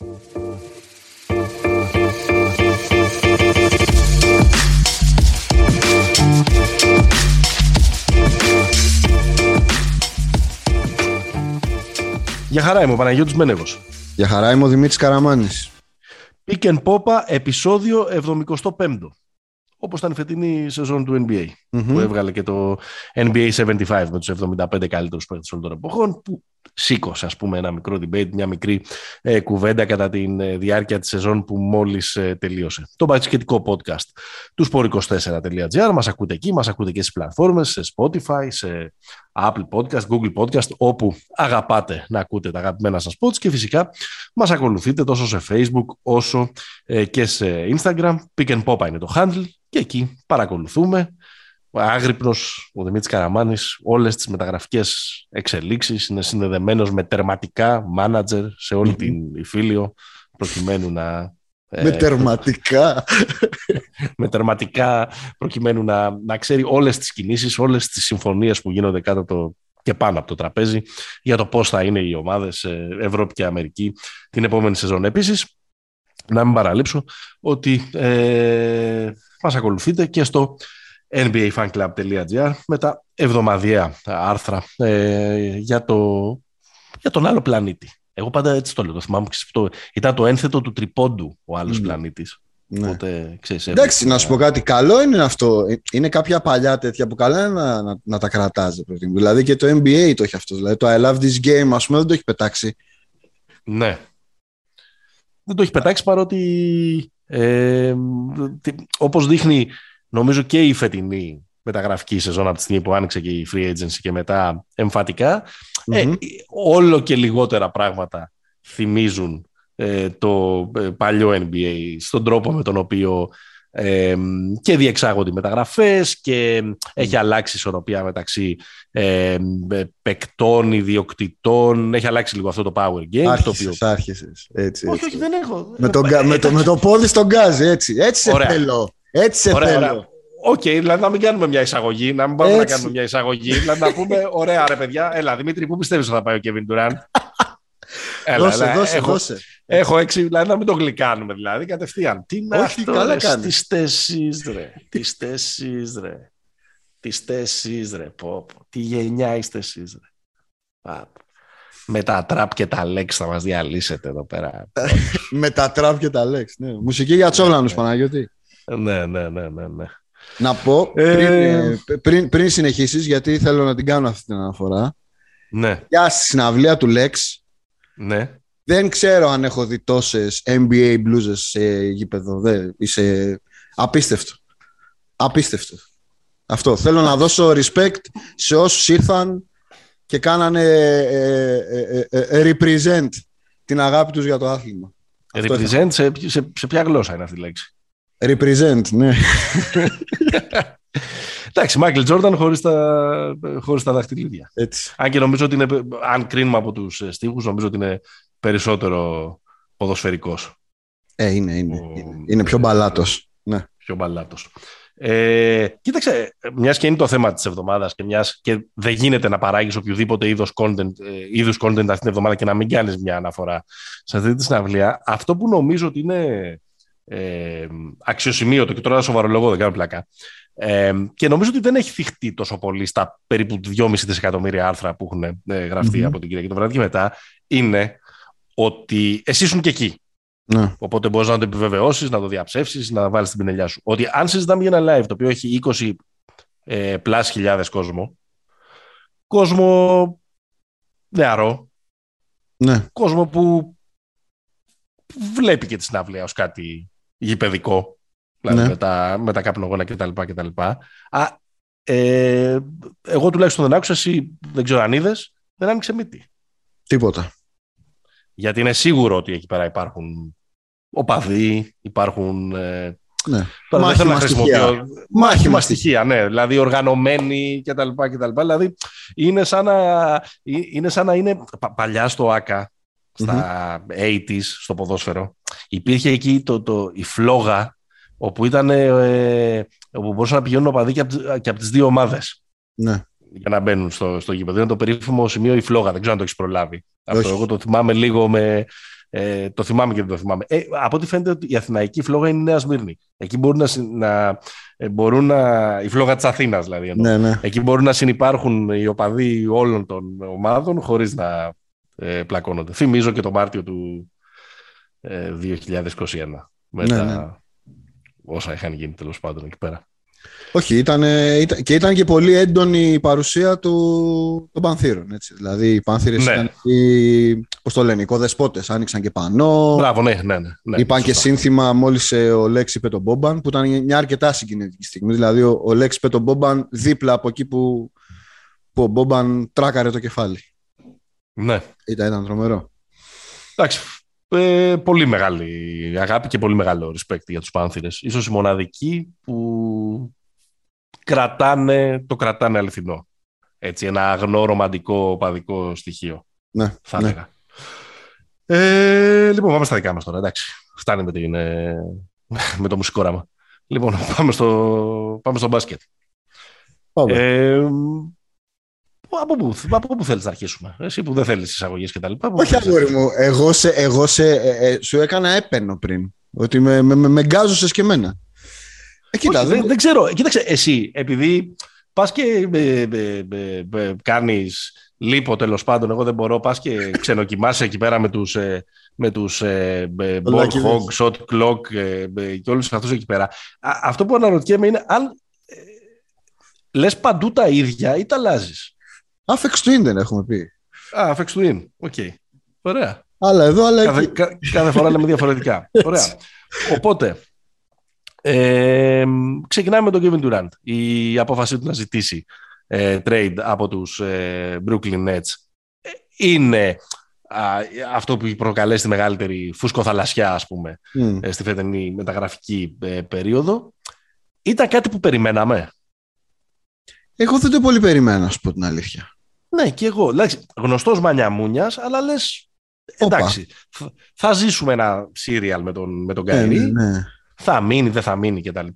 Για χαρά είμαι ο Παναγιώτης Μένεγος. Για χαρά είμαι ο Δημήτρης Καραμάνης. Pick and Popa, επεισόδιο 75. Όπως ήταν η φετινή σεζόν του NBA, που έβγαλε και το NBA 75 με τους 75 καλύτερους παίκτες όλων των εποχών, που σήκωσε ας πούμε ένα μικρό debate, μια μικρή ε, κουβέντα κατά τη ε, διάρκεια της σεζόν που μόλις ε, τελείωσε. Το μπασκετικό podcast του sport24.gr μας ακούτε εκεί, μας ακούτε και στις πλατφόρμες, σε Spotify, σε Apple Podcast, Google Podcast, όπου αγαπάτε να ακούτε τα αγαπημένα σας pods και φυσικά μας ακολουθείτε τόσο σε Facebook όσο και σε Instagram. Pick and Pop είναι το handle και εκεί παρακολουθούμε άγρυπνος ο Δημήτρης Καραμάνης όλες τις μεταγραφικές εξελίξεις είναι συνδεδεμένος με τερματικά μάνατζερ σε όλη την Ιφίλιο προκειμένου να ε, με τερματικά. Με τερματικά προκειμένου να, να ξέρει όλες τις κινήσεις όλες τις συμφωνίες που γίνονται κάτω το, και πάνω από το τραπέζι για το πώς θα είναι οι ομάδες Ευρώπη και Αμερική την επόμενη σεζόν. Επίσης να μην παραλείψω ότι ε, μας ακολουθείτε και στο nbafanclub.gr με τα εβδομαδιαία άρθρα ε, για, το, για τον άλλο πλανήτη. Εγώ πάντα έτσι το λέω, το θυμάμαι. Το, ήταν το ένθετο του τριπόντου ο άλλος mm. πλανήτης. Ναι. Οπότε, ξέρεις, Εντάξει, να σου πω κάτι. Καλό είναι αυτό. Είναι κάποια παλιά τέτοια που καλά είναι να, να, να τα κρατάζει. Δηλαδή και το NBA το έχει αυτός. Δηλαδή το I love this game, ας πούμε, δεν το έχει πετάξει. Ναι. Δεν το έχει πετάξει παρότι ε, όπως δείχνει νομίζω και η φετινή μεταγραφική σεζόν από τη στιγμή που άνοιξε και η free agency και μετά ε, όλο και λιγότερα πράγματα θυμίζουν ε, το ε, παλιό NBA στον τρόπο με τον οποίο ε, και διεξάγονται οι μεταγραφές και έχει αλλάξει η ισορροπία μεταξύ ε, παικτών, ιδιοκτητών. Έχει αλλάξει λίγο αυτό το power game. Άρχισες, το οποίο... άρχισες. Έτσι, όχι, όχι, δεν έχω. Με το, με το, με το πόδι στο γκάζι, έτσι. Έτσι σε θέλω. Έτσι σε ωραία, θέλω. Ωραία. Οκ, okay, δηλαδή να μην κάνουμε μια εισαγωγή, να μην πάμε να κάνουμε μια εισαγωγή. δηλαδή να πούμε, ωραία ρε παιδιά, έλα Δημήτρη, πού πιστεύεις ότι θα πάει ο Κέβιν Ντουράν. Έλα, δώσε, έλα, δώσε, έχω, δώσε. Έχω έξι, δηλαδή να μην το γλυκάνουμε δηλαδή κατευθείαν. Τι να Όχι, καλά κάνεις. Τις θέσεις ρε, τις θέσεις ρε, τις θέσεις ρε, πω, πω. Τι γενιά είστε εσείς ρε. Με τα τραπ και τα λέξ θα μας διαλύσετε εδώ πέρα. Με τα τραπ και τα λέξ, ναι. Μουσική για τσόλανους, Παναγιώτη. Ναι, ναι, ναι, ναι, ναι. Να πω, πριν, πριν, πριν συνεχίσεις, γιατί θέλω να την κάνω αυτή την αναφορά. Ναι. Για στη συναυλία του Lex, ναι. δεν ξέρω αν έχω δει τόσες NBA blues σε γήπεδο. Δεν, είσαι απίστευτο. Απίστευτο. Αυτό. Θέλω να δώσω respect σε όσους ήρθαν και κάνανε ε, ε, ε, represent την αγάπη τους για το άθλημα. Represent σε, σε, σε ποια γλώσσα είναι αυτή η λέξη; Represent, ναι. Εντάξει, Μάικλ Τζόρνταν χωρίς τα, χωρίς τα δαχτυλίδια. Έτσι. Αν και νομίζω ότι είναι, αν κρίνουμε από τους στίχους, νομίζω ότι είναι περισσότερο ποδοσφαιρικός. Ε, είναι, είναι. Ο... Είναι πιο μπαλάτος. Ναι. Πιο μπαλάτος. Ε, κοίταξε, μιας και είναι το θέμα της εβδομάδας και, μιας, και δεν γίνεται να παράγεις οποιοδήποτε είδος content, ε, είδους content αυτή την εβδομάδα και να μην κάνεις μια αναφορά σε αυτή τη συναυλία, αυτό που νομίζω ότι είναι ε, αξιοσημείωτο και τώρα σοβαρολογώ, δεν κάνω πλάκα. Ε, και νομίζω ότι δεν έχει θυχτεί τόσο πολύ στα περίπου 2,5 δισεκατομμύρια άρθρα που έχουν ε, γραφτεί mm-hmm. από την Κυριακή το βράδυ και μετά είναι ότι εσύ ήσουν και εκεί. Ναι. Οπότε μπορείς να το επιβεβαιώσεις, να το διαψεύσεις, να βάλεις την πινελιά σου. Ότι αν συζητάμε για ένα live το οποίο έχει 20 ε, πλάς χιλιάδες κόσμο, κόσμο νεαρό, ναι. κόσμο που βλέπει και τη συναυλία ως κάτι γηπαιδικό, δηλαδή ναι. με, τα, με τα καπνογόνα κτλ. κτλ. Α, ε, εγώ τουλάχιστον δεν άκουσα, εσύ δεν ξέρω αν είδες, δεν άνοιξε μύτη. Τίποτα. Γιατί είναι σίγουρο ότι εκεί πέρα υπάρχουν οπαδοί, υπάρχουν... Ε, ναι. Τώρα Μάχημα δεν θέλω να χρησιμοποιώ. Μάχημα στοιχεία, ναι. Δηλαδή οργανωμένοι κτλ. Δηλαδή είναι σαν να είναι, σαν να είναι παλιά στο ΆΚΑ στα mm 80s στο ποδόσφαιρο. Υπήρχε εκεί το, το, η φλόγα όπου, ήταν, ε, όπου μπορούσαν να πηγαίνουν οπαδοί και από, και από τις δύο ομάδες. Ναι. Για να μπαίνουν στο, στο γήπεδο. Είναι το περίφημο σημείο η φλόγα. Δεν ξέρω αν το έχεις προλάβει. Αυτό εγώ το θυμάμαι λίγο με, Ε, το θυμάμαι και δεν το θυμάμαι. Ε, από ό,τι φαίνεται ότι η Αθηναϊκή φλόγα είναι η Νέα Σμύρνη. Εκεί μπορούν να, να, ε, μπορούν να. η φλόγα της Αθήνας δηλαδή. Ναι, ναι. Εκεί μπορούν να συνεπάρχουν οι οπαδοί όλων των ομάδων χωρίς να ε, πλακώνονται. Θυμίζω και το Μάρτιο του ε, 2021. Μετά ναι, ναι. όσα είχαν γίνει τέλος πάντων εκεί πέρα. Όχι, ήταν, ήταν, και ήταν και πολύ έντονη η παρουσία του, των Πανθύρων. Έτσι. Δηλαδή οι Πανθύρες ναι. ήταν οι, πώς το λένε, οι κοδεσπότες, άνοιξαν και πανό. Μπράβο, ναι, ναι, ναι. ναι Είπαν και σύνθημα μόλις ε, ο Λέξ είπε τον Μπόμπαν, που ήταν μια αρκετά συγκινητική στιγμή. Δηλαδή ο, ο Λέξ είπε τον Μπόμπαν δίπλα από εκεί που, που ο Μπόμπαν τράκαρε το κεφάλι. Ναι. Ήταν, ήταν τρομερό. Εντάξει, ε, πολύ μεγάλη αγάπη και πολύ μεγάλο respect για τους Πάνθυρες. Ίσως η μοναδική που κρατάνε, το κρατάνε αληθινό. Έτσι, ένα αγνό ρομαντικό παδικό στοιχείο. Ναι, θα ναι. έλεγα. Ε, λοιπόν, πάμε στα δικά μας τώρα, εντάξει. Φτάνει με, την, ε, με το μουσικόραμα. Λοιπόν, πάμε στο, πάμε στο μπάσκετ. Ε, από πού, από πού θέλεις να αρχίσουμε, εσύ που δεν θέλεις εισαγωγές και τα λοιπά. Όχι αγόρι μου, εγώ, σε, εγώ σε, ε, ε, σου έκανα έπαινο πριν, ότι με, με, με, με γκάζωσες και εμένα. Ε, κοίτα, Όχι, δεν, δεν, ξέρω, κοίταξε εσύ, επειδή πας και ε, ε, ε, κάνεις λίπο τέλος πάντων, εγώ δεν μπορώ, πας και ξενοκοιμάσαι εκεί πέρα με τους, με τους ε, ball hog, shot clock και όλους αυτούς εκεί πέρα. αυτό που αναρωτιέμαι είναι αν λες παντού τα ίδια ή τα αλλάζεις; Affect Twin δεν έχουμε πει. Α, Affect Twin. Οκ. Okay. Ωραία. Αλλά εδώ, αλλά κάθε, κα, κάθε φορά λέμε διαφορετικά. Ωραία. Οπότε, ε, ξεκινάμε με τον Kevin Durant. Η απόφασή του να ζητήσει ε, trade από τους ε, Brooklyn Nets ε, είναι α, αυτό που προκαλέσει τη μεγαλύτερη φούσκο-θαλασσιά, ας πούμε, mm. στη φετινή μεταγραφική ε, περίοδο. Ήταν κάτι που περιμέναμε. Εγώ δεν το πολύ περιμένα, να σου πω την αλήθεια. Ναι, και εγώ. Δηλαδή, γνωστός μανιαμούνιας, αλλά λες. Εντάξει, θα, ζήσουμε ένα σύριαλ με τον, με τον Καϊρή. Ναι, ναι. Θα μείνει, δεν θα μείνει κτλ.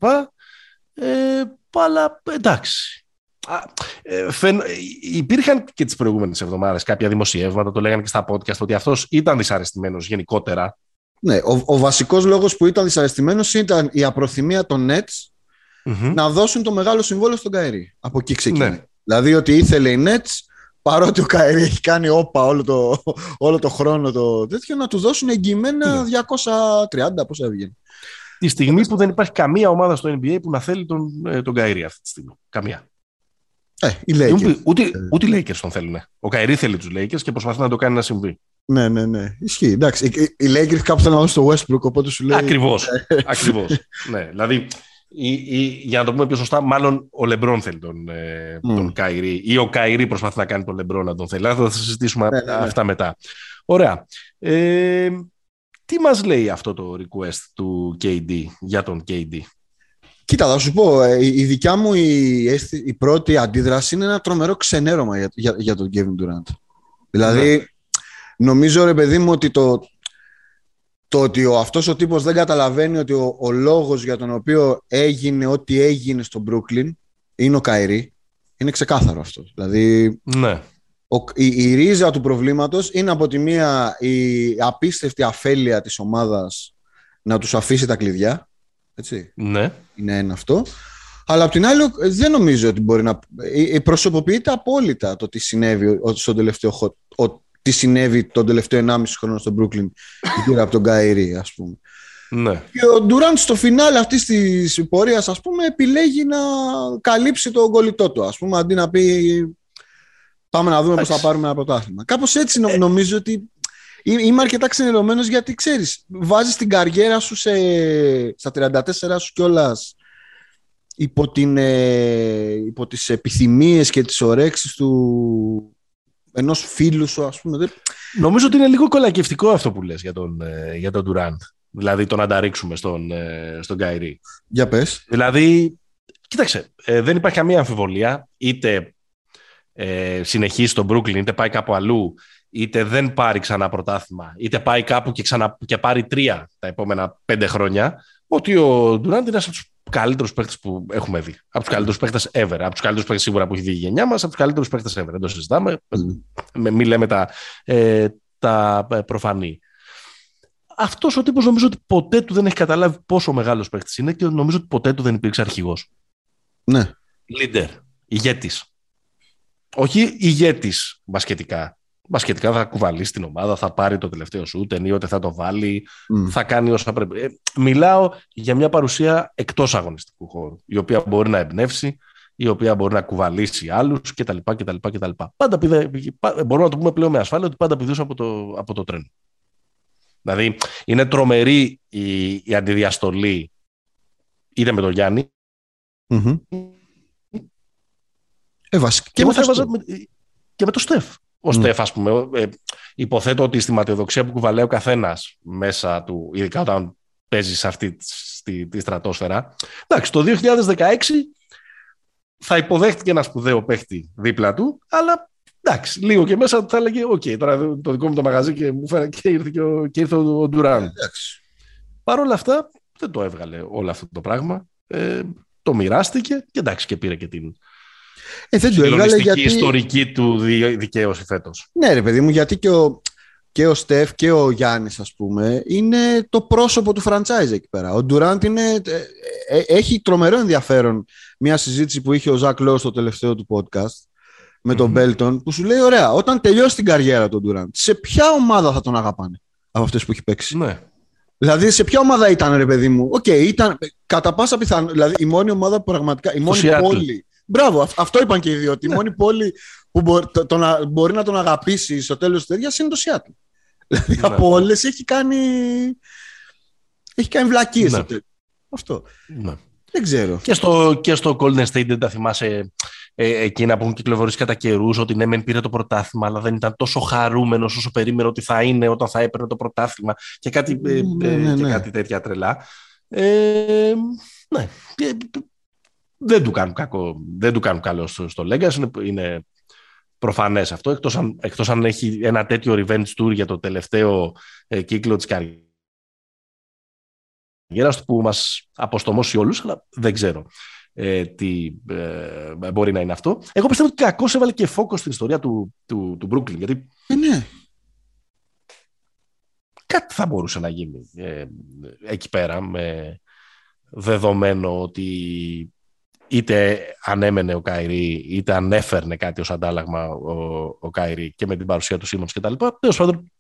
Ε, αλλά εντάξει. Ε, υπήρχαν και τις προηγούμενες εβδομάδες κάποια δημοσιεύματα, το λέγανε και στα podcast, ότι αυτός ήταν δυσαρεστημένος γενικότερα. Ναι, ο, ο βασικός λόγος που ήταν δυσαρεστημένος ήταν η απροθυμία των Nets να δώσουν το μεγάλο συμβόλαιο στον Καερή. Από εκεί ξεκινάει. Ναι. Δηλαδή ότι ήθελε οι Nets παρότι ο Καϊρή έχει κάνει όπα όλο το, όλο το χρόνο το τέτοιο, να του δώσουν εγγυημένα 230, ναι. πώς έβγαινε. Τη στιγμή που δεν υπάρχει καμία ομάδα στο NBA που να θέλει τον, ε, τον Καϊρή αυτή τη στιγμή. Καμία. Ε, οι Lakers. Ούτε, ούτε, οι Lakers τον θέλουν. Ο Καϊρή θέλει τους Lakers και προσπαθεί να το κάνει να συμβεί. Ναι, ναι, ναι. Ισχύει. Εντάξει. Οι Lakers κάπου θέλουν να δώσουν τον Westbrook, οπότε σου λέει. Ακριβώς. Ακριβώς. ναι. Δηλαδή, ή, ή, για να το πούμε πιο σωστά, μάλλον ο Λεμπρόν θέλει τον, ε, mm. τον Καϊρή ή ο Καϊρή προσπαθεί να κάνει τον Λεμπρόν να τον θέλει. Θα συζητήσουμε ναι, ναι, ναι. αυτά μετά. Ωραία. Ε, τι μας λέει αυτό το request του KD για τον KD. Κοίτα, θα σου πω, ε, η δικιά μου η, η πρώτη αντίδραση είναι ένα τρομερό ξενέρωμα για, για, για τον Kevin Durant. Δηλαδή, ναι. νομίζω ρε παιδί μου ότι το, το ότι ο, αυτός ο τύπος δεν καταλαβαίνει ότι ο, ο λόγος για τον οποίο έγινε ό,τι έγινε στο Brooklyn είναι ο Καϊρή, είναι ξεκάθαρο αυτό. Δηλαδή, ναι. ο, η, η, ρίζα του προβλήματος είναι από τη μία η απίστευτη αφέλεια της ομάδας να τους αφήσει τα κλειδιά. Έτσι. Ναι. Είναι ένα αυτό. Αλλά απ' την άλλη δεν νομίζω ότι μπορεί να... Προσωποποιείται απόλυτα το τι συνέβη στον τελευταίο τι συνέβη τον τελευταίο 1,5 χρόνο στο Brooklyn γύρω από τον Καϊρή, ας πούμε. Ναι. Και ο Ντουράντ στο φινάλε αυτής της πορείας, ας πούμε, επιλέγει να καλύψει το κολλητό του, ας πούμε, αντί να πει Πάμε να δούμε πώς θα πάρουμε ένα πρωτάθλημα. Κάπως έτσι ε. νομίζω ότι είμαι αρκετά ξενερωμένος γιατί ξέρεις, βάζεις την καριέρα σου σε, στα 34 σου κιόλας υπό, την, ε, υπό τις επιθυμίες και τις ωρέξεις του ενός φίλου σου, ας πούμε. Νομίζω ότι είναι λίγο κολακευτικό αυτό που λες για τον, ε, για τον Durant. Δηλαδή τον ανταρρίξουμε στον, ε, στον Καϊρή. Για πες. Δηλαδή, κοίταξε, ε, δεν υπάρχει καμία αμφιβολία. Είτε ε, συνεχίσει στον Brooklyn, είτε πάει κάπου αλλού, είτε δεν πάρει ξανά πρωτάθλημα, είτε πάει κάπου και, ξανα, και πάρει τρία τα επόμενα πέντε χρόνια, ότι ο Durant είναι ένας από τους καλύτερους παίκτες που έχουμε δει. Από τους καλύτερους παίκτες ever. Από τους καλύτερους παίκτες σίγουρα που έχει δει η γενιά μας, από τους καλύτερους παίκτες ever. Δεν το συζητάμε. Mm. Μην λέμε τα, ε, τα ε, προφανή. αυτός ο τύπος νομίζω ότι ποτέ του δεν έχει καταλάβει πόσο μεγάλος παίκτης είναι και νομίζω ότι ποτέ του δεν υπήρξε αρχηγός. Ναι. Leader. Ηγέτης. Όχι ηγέτης μπασκετικά. Μπασκετικά θα κουβαλήσει την ομάδα, θα πάρει το τελευταίο σου, ενίοτε θα το βάλει, θα κάνει όσα πρέπει. Ε, μιλάω για μια παρουσία εκτός αγωνιστικού χώρου, η οποία μπορεί να εμπνεύσει, η οποία μπορεί να κουβαλήσει άλλους κτλ. κτλ, κτλ. Πάντα πηδε, μπορούμε να το πούμε πλέον με ασφάλεια ότι πάντα πηδούσε από το, από το τρένο. Δηλαδή είναι τρομερή η, η αντιδιαστολή είτε με τον Γιάννη. Mm-hmm. Ε, βασικά, και, με με, και με τον Στεφ. Ο mm. Στεφ, ας πούμε, ε, υποθέτω ότι στη ματιοδοξία που κουβαλάει ο καθένας μέσα του, ειδικά όταν παίζει σε αυτή τη, τη στρατόσφαιρα. Εντάξει, το 2016 θα υποδέχτηκε ένας σπουδαίο παίχτη δίπλα του, αλλά εντάξει, λίγο και μέσα θα έλεγε: Οκ, okay, τώρα το δικό μου το μαγαζί και, μου φέρα, και ήρθε, και ο, και ήρθε ο, Ντουράν. Παρ' όλα αυτά, δεν το έβγαλε όλο αυτό το πράγμα. Ε, το μοιράστηκε και εντάξει, και πήρε και την. Ε, δεν το έβγαλε γιατί. ιστορική του δικαίωση φέτος. Ναι, ρε παιδί μου, γιατί και ο, και ο Στεφ και ο Γιάννης, ας πούμε, είναι το πρόσωπο του franchise εκεί πέρα. Ο Ντουράντ είναι, ε, ε, έχει τρομερό ενδιαφέρον μια συζήτηση που είχε ο Ζακ Λόου στο τελευταίο του podcast με τον Μπέλτον, που σου λέει: Ωραία, όταν τελειώσει την καριέρα του Ντουράντ, σε ποια ομάδα θα τον αγαπάνε από αυτές που έχει παίξει; Ναι. Δηλαδή, σε ποια ομάδα ήταν, ρε παιδί μου; Οκ, okay, ήταν κατά πάσα πιθανότητα. Δηλαδή, η μόνη ομάδα που πραγματικά. Η μόνη πόλη. Μπράβο, αυτό είπαν και οι δύο. Η ναι. μόνη πόλη που μπορεί, το, το, μπορεί να τον αγαπήσει στο τέλος τη τέτοια είναι το Σιάτλ. Δηλαδή, ναι. από όλες έχει κάνει. Έχει κάνει βλακίες. Ναι. Αυτό. Ναι. Δεν ξέρω. Και στο, και στο Golden State δεν τα θυμάσαι ε, εκείνα που έχουν κυκλοφορήσει κατά καιρούς ότι ναι, μεν πήρε το πρωτάθλημα, αλλά δεν ήταν τόσο χαρούμενος όσο περίμενε ότι θα είναι όταν θα έπαιρνε το πρωτάθλημα και κάτι, ε, ναι, ναι, ναι, και κάτι τέτοια τρελά. Ε, ναι. Δεν του κάνουν, κακό, δεν του κάνουν καλό στο, στο Legacy. Είναι, είναι προφανές αυτό, εκτός αν, εκτός αν έχει ένα τέτοιο revenge tour για το τελευταίο ε, κύκλο της καριέρας του που μας αποστομώσει όλους, αλλά δεν ξέρω ε, τι ε, μπορεί να είναι αυτό. Εγώ πιστεύω ότι κακώς έβαλε και φόκο στην ιστορία του, του, του Brooklyn. Γιατί. Ε, ναι. Κάτι θα μπορούσε να γίνει ε, εκεί πέρα με δεδομένο ότι είτε ανέμενε ο Καϊρή είτε ανέφερνε κάτι ως αντάλλαγμα ο, ο Καϊρή και με την παρουσία του Σίμονς και τα λοιπά. Τέλος πάντων,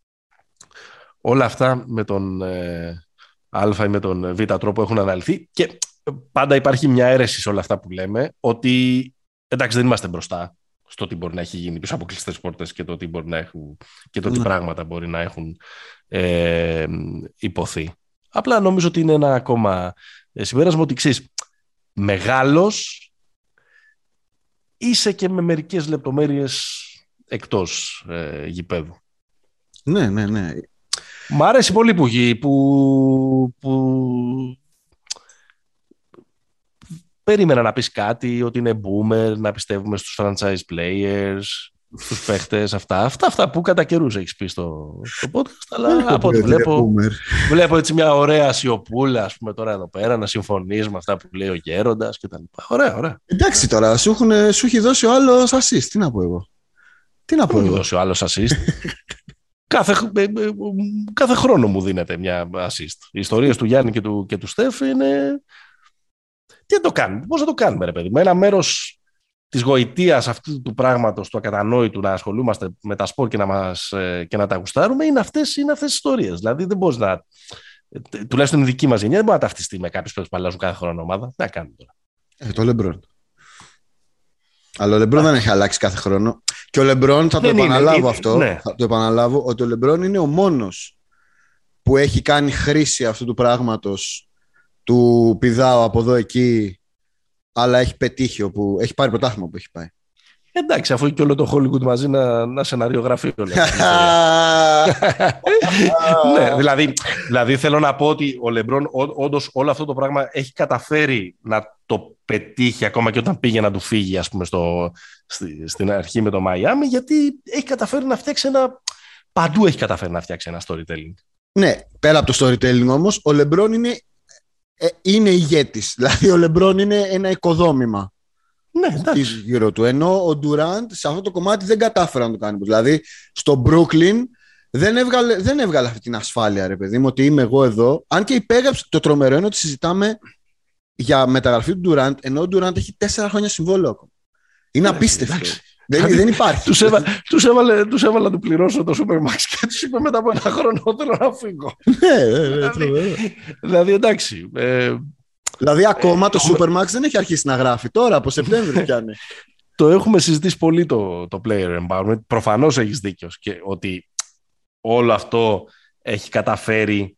όλα αυτά με τον ε, Α ή με τον Β τρόπο έχουν αναλυθεί και πάντα υπάρχει μια αίρεση σε όλα αυτά που λέμε ότι εντάξει δεν είμαστε μπροστά στο τι μπορεί να έχει γίνει πίσω από κλειστές πόρτες και το τι, μπορεί να έχουν, και το τι ναι. πράγματα μπορεί να έχουν ε, υποθεί. Απλά νομίζω ότι είναι ένα ακόμα ε, συμπέρασμα ότι ξέρεις, μεγάλος είσαι και με μερικές λεπτομέρειες εκτός ε, γηπέδου. Ναι, ναι, ναι. Μ' αρέσει πολύ που, που, που περίμενα να πεις κάτι, ότι είναι boomer, να πιστεύουμε στους franchise players, στους παίχτες, αυτά. Αυτά, αυτά που κατά καιρούς έχεις πει στο, στο podcast, αλλά από ό,τι βλέπω, βλέπω έτσι μια ωραία σιωπούλα, ας πούμε, τώρα εδώ πέρα, να συμφωνείς με αυτά που λέει ο Γέροντας και τα λοιπά. Ωραία, ωραία. Εντάξει τώρα, σου, έχουν, σου έχει δώσει ο άλλος assist, τι να πω εγώ. Τι να πω εγώ. Έχει δώσει ο άλλος assist; κάθε, ε, ε, κάθε χρόνο μου δίνεται μια assist. Οι ιστορίες του Γιάννη και του, και του Στέφ είναι τι το κάνουμε, πώς θα το κάνουμε, ρε παιδί Με ένα μέρος της γοητείας αυτού του πράγματος, του ακατανόητου να ασχολούμαστε με τα σπορ και να, μας, ε, και να τα γουστάρουμε, είναι αυτές είναι αυτές τι ιστορίες. Δηλαδή δεν μπορείς να. Ε, τουλάχιστον η δική μας γενιά δεν μπορεί να ταυτιστεί με κάποιου που αλλάζουν κάθε χρόνο ομάδα. Τι να κάνουμε τώρα. Ε, το Λεμπρόν. Αλλά ο Λεμπρόν δεν έχει αλλάξει κάθε χρόνο. Και ο Λεμπρόν, θα το επαναλάβω αυτό, ναι. θα το επαναλάβω, ότι ο Λεμπρόν είναι ο μόνος που έχει κάνει χρήση αυτού του πράγματος του πηδάω από εδώ εκεί, αλλά έχει πετύχει όπου έχει πάρει πρωτάθλημα που έχει πάει. Εντάξει, αφού έχει και όλο το Hollywood μαζί να, να σεναριογραφεί όλο ναι, δηλαδή, δηλαδή θέλω να πω ότι ο Λεμπρόν όντως όλο αυτό το πράγμα έχει καταφέρει να το πετύχει ακόμα και όταν πήγε να του φύγει ας πούμε στο, στη, στην αρχή με το Μαϊάμι γιατί έχει καταφέρει να φτιάξει ένα παντού έχει καταφέρει να φτιάξει ένα storytelling. Ναι, πέρα από το storytelling όμως ο Λεμπρόν είναι ε, είναι ηγέτης. Δηλαδή ο Λεμπρόν είναι ένα οικοδόμημα ναι, εντάξει. γύρω του. Ενώ ο Ντουράντ σε αυτό το κομμάτι δεν κατάφερε να το κάνει. Δηλαδή στο Brooklyn δεν έβγαλε, δεν έβγαλε αυτή την ασφάλεια, ρε παιδί μου, ότι είμαι εγώ εδώ. Αν και υπέγραψε, το τρομερό είναι ότι συζητάμε για μεταγραφή του Durant, ενώ ο Durant έχει τέσσερα χρόνια συμβόλαιο ακόμα. Είναι απίστευτο. Δεν, δεν υπάρχει. Τους έβα, τους έβαλε, τους έβαλε να του πληρώσω το Supermax και τους είπε μετά από ένα χρόνο θέλω να φύγω. ναι, ναι, ναι, δηλαδή, δηλαδή, εντάξει. Ε, δηλαδή ακόμα ε, το Supermax δεν έχει αρχίσει να γράφει τώρα, από Σεπτέμβριο πιάνει. το έχουμε συζητήσει πολύ το, το player empowerment. Προφανώς έχεις δίκιο και ότι όλο αυτό έχει καταφέρει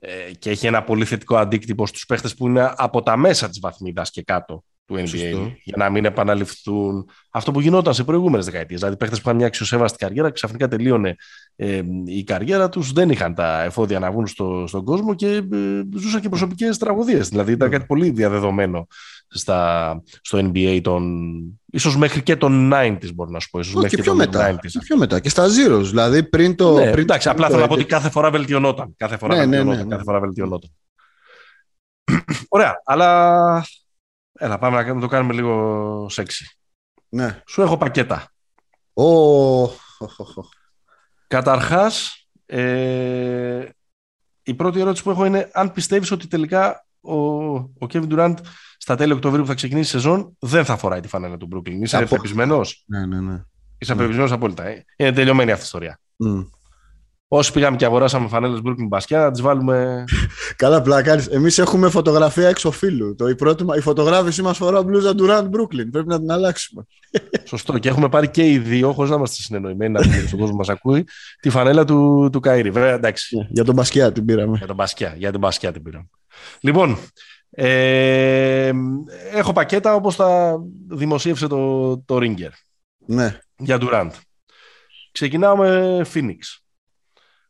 ε, και έχει ένα πολύ θετικό αντίκτυπο στους παίχτες που είναι από τα μέσα της βαθμίδας και κάτω του NBA για να μην επαναληφθούν αυτό που γινόταν σε προηγούμενες δεκαετίες. Δηλαδή, παίχτες που είχαν μια αξιοσέβαστη καριέρα, ξαφνικά τελείωνε ε, η καριέρα τους, δεν είχαν τα εφόδια να βγουν στο, στον κόσμο και ε, ζούσαν και προσωπικές τραγωδίες. Δηλαδή, ήταν κάτι πολύ διαδεδομένο στα, στο NBA των. ίσως μέχρι και των 90s, μπορώ να σου πω. Ίσως μέχρι και, πιο μετά, και πιο μετά. Και στα Zeros. Δηλαδή, πριν το. Ναι, πριν εντάξει, απλά θέλω να πω ότι κάθε φορά βελτιωνόταν. Κάθε φορά ναι, ναι βελτιωνόταν. Ναι, ναι, κάθε φορά βελτιωνόταν. Ωραία, αλλά Έλα, πάμε να το κάνουμε λίγο σεξι. Ναι. Σου έχω πακέτα. Oh. Καταρχάς, ε, η πρώτη ερώτηση που έχω είναι αν πιστεύεις ότι τελικά ο, ο Kevin Durant στα τέλη Οκτωβρίου που θα ξεκινήσει η σεζόν δεν θα φοράει τη φανέλα του Brooklyn. Είσαι Απο... Ναι, ναι, ναι. Είσαι ναι. απόλυτα. Ε; Είναι τελειωμένη αυτή η ιστορία. Mm. Όσοι πήγαμε και αγοράσαμε φανέλες Brooklyn Μπασκιά, να τις βάλουμε. Καλά, πλάκα. Εμείς έχουμε φωτογραφία έξω φίλου. Το, η, πρώτη, η φωτογράφηση μας φορά μπλούζα Durant Brooklyn. Πρέπει να την αλλάξουμε. Σωστό. Και έχουμε πάρει και οι δύο, χωρίς να είμαστε συνεννοημένοι, να πούμε στον κόσμος μας ακούει, τη φανέλα του, του Καΐρη. Βέβαια, εντάξει. Για τον Μπασκιά την πήραμε. Για τον Μπασκιά, για τον Μπασκιά την πήραμε. Λοιπόν, ε, έχω πακέτα όπως τα δημοσίευσε το, το Ringer. Ναι. Για Durant. Ξεκινάω με Phoenix.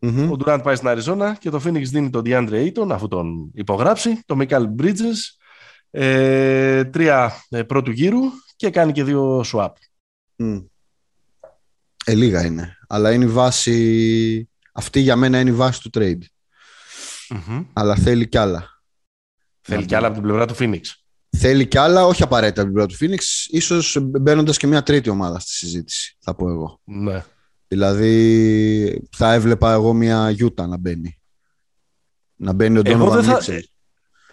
Mm-hmm. Ο Durant πάει στην Αριζόνα και το Phoenix δίνει τον DeAndre Ayton αφού τον υπογράψει, το Michael Bridges, ε, τρία ε, πρώτου γύρου και κάνει και δύο swap. Mm. Ε, λίγα είναι. Αλλά είναι η βάση... Αυτή για μένα είναι η βάση του trade. Mm-hmm. Αλλά θέλει κι άλλα. Θέλει κι άλλα από την πλευρά του Phoenix. Θέλει κι άλλα, όχι απαραίτητα από την πλευρά του Phoenix, ίσως μπαίνοντας και μια τρίτη ομάδα στη συζήτηση, θα πω εγώ. Ναι. Δηλαδή θα έβλεπα εγώ μια Γιούτα να μπαίνει. Να μπαίνει ο Ντόνο θα...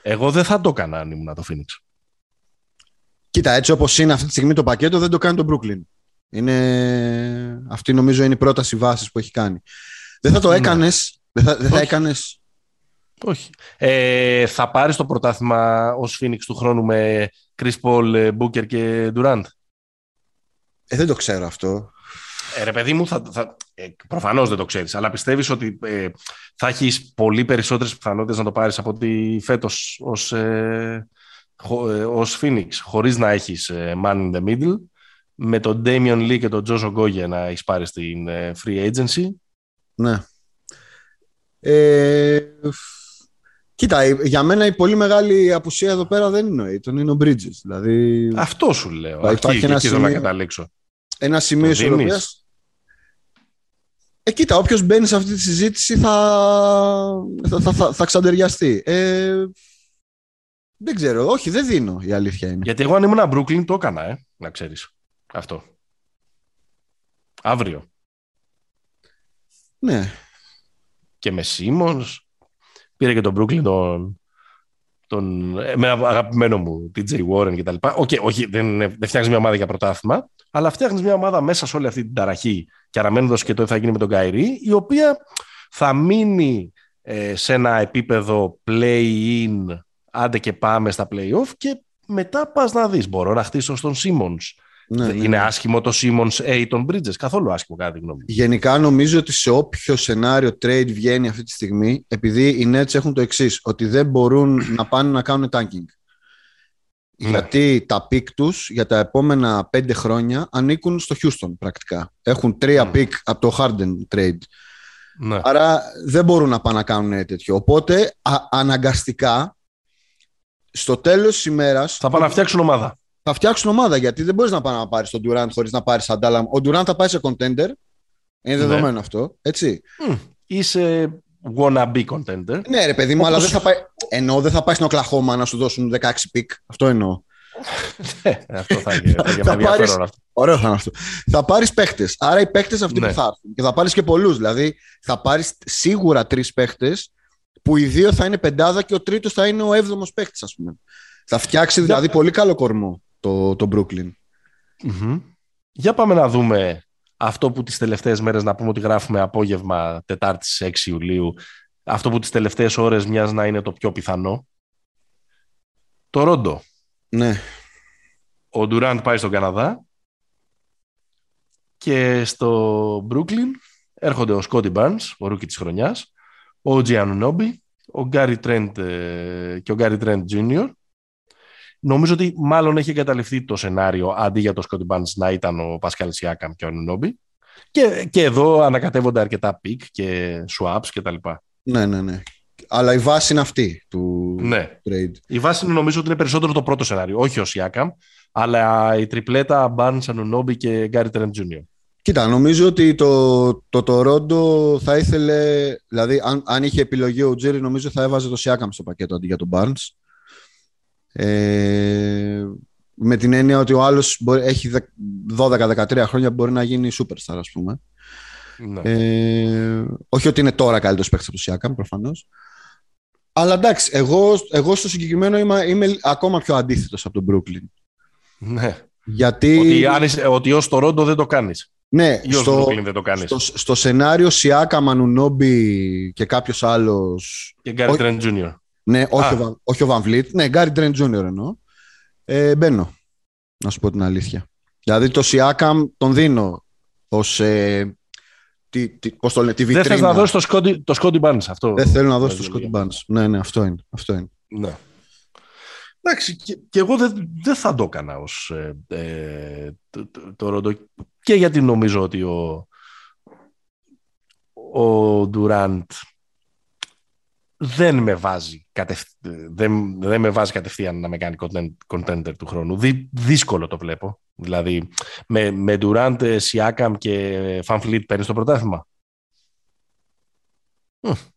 Εγώ δεν θα το έκανα αν ήμουν το Phoenix. Κοίτα, έτσι όπως είναι αυτή τη στιγμή το πακέτο δεν το κάνει το Brooklyn. Είναι... Αυτή νομίζω είναι η πρόταση βάσης που έχει κάνει. Δεν θα το ναι. έκανες. Δεν θα, δεν θα έκανες. Όχι. Ε, θα πάρεις το πρωτάθλημα ως Phoenix του χρόνου με Chris Paul, Booker και Durant; Ε, δεν το ξέρω αυτό. Ε, ρε παιδί μου, θα, θα, ε, προφανώς δεν το ξέρεις, αλλά πιστεύεις ότι ε, θα έχεις πολύ περισσότερες πιθανότητες να το πάρεις από ότι φέτος ως, ε, ε ως Phoenix, χωρίς να έχεις ε, man in the middle, με τον Damian Lee και τον Josh Ogoye να έχεις πάρει στην free agency. Ναι. Ε, κοίτα, για μένα η πολύ μεγάλη απουσία εδώ πέρα δεν είναι ο Aiton, είναι ο Bridges. Δηλαδή, Αυτό σου λέω. Υπάρχει ένα σημείο, να καταλήξω. Ένα σημείο ισορροπίας ε, κοίτα, όποιος μπαίνει σε αυτή τη συζήτηση θα, θα, θα, θα, θα ξαντεριαστεί. Ε, δεν ξέρω, όχι, δεν δίνω, η αλήθεια είναι. Γιατί εγώ αν ήμουν Brooklyn το έκανα, ε, να ξέρεις. Αυτό. Αύριο. Ναι. Και με Σίμονς. Πήρε και τον Brooklyn τον, τον, με αγαπημένο μου TJ Warren κτλ. Okay, όχι, δεν, δεν φτιάχνεις μια ομάδα για πρωτάθλημα, αλλά φτιάχνεις μια ομάδα μέσα σε όλη αυτή την ταραχή και αναμένοντα και το τι θα γίνει με τον Καϊρή, η οποία θα μείνει ε, σε ένα επίπεδο play-in, άντε και πάμε στα play-off και μετά πας να δεις, μπορώ να χτίσω στον Simmons. Ναι, ναι, είναι ναι. άσχημο το Simmons, Ayton, Bridges, καθόλου άσχημο κατά τη γνώμη Γενικά νομίζω ότι σε όποιο σενάριο trade βγαίνει αυτή τη στιγμή, επειδή οι Nets έχουν το εξής, ότι δεν μπορούν να πάνε να κάνουν tanking. Ναι. Γιατί τα pick τους για τα επόμενα πέντε χρόνια ανήκουν στο Houston πρακτικά. Έχουν τρία pick από το Harden trade. Ναι. Άρα δεν μπορούν να πάνε να κάνουν τέτοιο. Οπότε αναγκαστικά στο τέλος της ημέρας. Θα πάνε να φτιάξουν ομάδα. Θα φτιάξουν ομάδα γιατί δεν μπορείς να πάνε να πάρεις τον Durant χωρίς να πάρεις αντάλλαγμα. Ο Durant θα πάει σε contender. Είναι ναι. δεδομένο αυτό. Έτσι. Mm. Είσαι wannabe contender. Ναι, ρε παιδί μου, αλλά δεν θα πάει. Ενώ δεν θα πάει στην Οκλαχώμα να σου δώσουν 16 pick. Αυτό εννοώ. Ναι, αυτό θα γίνει. Θα, πάρεις, Ωραίο θα είναι αυτό. Θα πάρεις παίχτες. Άρα οι παίχτες αυτοί Ναι. που θα έρθουν. Και θα πάρεις και πολλούς. Δηλαδή θα πάρεις σίγουρα τρεις παίχτες που οι δύο θα είναι πεντάδα και ο τρίτος θα είναι ο έβδομος παίχτης, ας πούμε. Θα φτιάξει δηλαδή πολύ καλό κορμό το, το Brooklyn. Μμμ. Για πάμε να δούμε αυτό που τις τελευταίες μέρες να πούμε ότι γράφουμε απόγευμα Τετάρτης 6 Ιουλίου αυτό που τις τελευταίες ώρες μοιάζει να είναι το πιο πιθανό. Τορόντο. Ναι. Ο Ντουράντ πάει στον Καναδά και στο Brooklyn έρχονται ο Σκότι Barnes, ο rookie της χρονιάς, ο OG Ανουνόμπι, ο Γκάρι Τρέντ ε, και ο Γκάρι Τρέντ Jr. Νομίζω ότι μάλλον έχει εγκαταλειφθεί το σενάριο αντί για το Σκότι Barnes να ήταν ο Πασκάλ Σιάκαμ και ο Ανουνόμπι. Και, και εδώ ανακατεύονται αρκετά pick και swaps και τα λοιπά. Ναι, ναι, ναι. Αλλά η βάση είναι αυτή του Ναι. trade. Η βάση είναι νομίζω ότι είναι περισσότερο το πρώτο σενάριο. Όχι ο Σιάκαμ, αλλά η τριπλέτα Barnes, Ανουνόμπι και Γκάρι Τρέντ Jr. Κοίτα, νομίζω ότι το, το Toronto θα ήθελε, δηλαδή αν, αν είχε επιλογή ο Τζέρι νομίζω θα έβαζε το Siakam στο πακέτο αντί για τον Barnes. Ε, με την έννοια ότι ο άλλος μπορεί, έχει δε- 12-13 χρόνια μπορεί να γίνει superstar ας πούμε. Ναι. Ε, όχι ότι είναι τώρα καλύτερος παίκτης από το Siakam προφανώς. Αλλά εντάξει, εγώ, εγώ στο συγκεκριμένο είμαι, είμαι ακόμα πιο αντίθετος από τον Brooklyn. ναι. Γιατί, Ότι, αν είσαι, ότι ως το Ρόντο δεν το κάνεις. ναι, Ή ως στο, Brooklyn δεν το κάνεις. στο, στο σενάριο Σιάκα, Μανουνόμπι και κάποιος άλλος Και Γκάρι όχι- Τρέντ Jr. Ναι, όχι, Α. ο, Βαν- όχι ο Van Vliet. Ναι, Γκάρι Τρέντ Jr. εννοώ. Ε, μπαίνω, να σου πω την αλήθεια. Δηλαδή το Siakam τον δίνω ως ε, τη, τη, πώς το λένε, τη Δεν βιτρίνα. θες να δώσεις το Σκόντι, το Σκόντι Barnes αυτό. Δεν θέλω να δώσω Δεν το λέω. Scotty Barnes. Ναι, ναι, αυτό είναι. Αυτό είναι. Ναι. Εντάξει, και, και εγώ δεν, δεν θα το έκανα ως ε, ε, το, το, το Ρόντο και γιατί νομίζω ότι ο, ο Ντουράντ δεν με βάζει κατευθ... δεν, δεν με βάζει κατευθείαν να με κάνει content- contender του χρόνου. Δυ, δύσκολο το βλέπω. Δηλαδή, με, με Durant, Siakam και Fanfleet παίρνεις το πρωτάθλημα.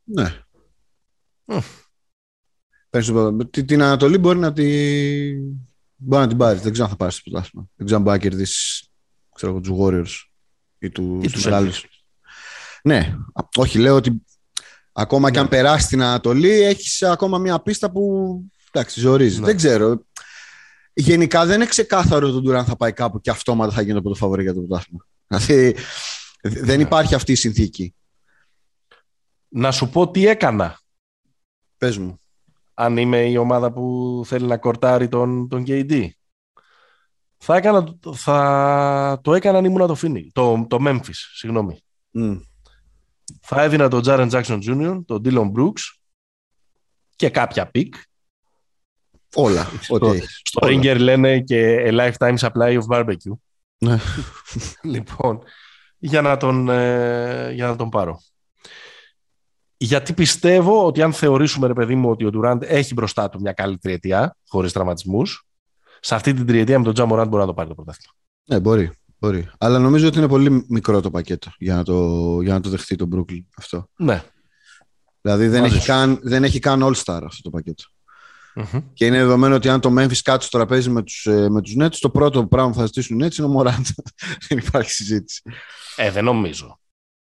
Ναι. Μμ. Παίρνεις το- Την, την Ανατολή μπορεί να, τη... μπορεί να την πάρεις. Δεν ξέρω αν θα πάρεις το πρωτάθλημα. Δεν ξέρω αν μπορεί να κερδίσεις ξέρω, εγώ, τους Warriors ή, τους, Ή τους Celtics. Ναι. Α, Όχι, λέω ότι ακόμα και αν περάσει την Ανατολή έχεις ακόμα μια πίστα που εντάξει, ζορίζει. Ναι. Δεν ξέρω. Γενικά δεν είναι ξεκάθαρο το Durant θα πάει κάπου και αυτόματα θα γίνει το πρώτο φαβορή για το πρωτάθλημα. Δηλαδή δεν Ναι. υπάρχει αυτή η συνθήκη. Να σου πω τι έκανα Πες μου. αν είμαι η ομάδα που θέλει να κορτάρει τον, τον KD. Θα, έκανα, θα το έκανα αν ήμουν το Phoenix, το, το Memphis, συγγνώμη. Μμ. Θα έδινα τον Jaren Jackson Jr., τον Dylan Brooks και κάποια pick. Όλα. Ό,τι Στο, έχεις. στο Όλα. Ringer λένε και a lifetime supply of barbecue. Ναι. λοιπόν, για να, τον, ε, για να τον πάρω. Γιατί πιστεύω ότι αν θεωρήσουμε, ρε παιδί μου, ότι ο Durant έχει μπροστά του μια καλή τριετία, χωρίς τραυματισμούς, σε αυτή την τριετία με τον Τζαμοράντ μπορεί να το πάρει το πρωτάθλημα. Ναι, μπορεί. Μπορεί. Αλλά νομίζω ότι είναι πολύ μικρό το πακέτο για να το, για να το δεχτεί το Brooklyn αυτό. Ναι. Δηλαδή δεν Μαζί έχει, σου. καν, δεν έχει καν All-Star αυτό το πακέτο. Μμμ. Και είναι δεδομένο ότι αν το Memphis κάτσει στο τραπέζι με τους, ε, με τους Nets, το πρώτο πράγμα που θα ζητήσουν οι Nets είναι ο Morant. δεν υπάρχει συζήτηση. Ε, δεν νομίζω.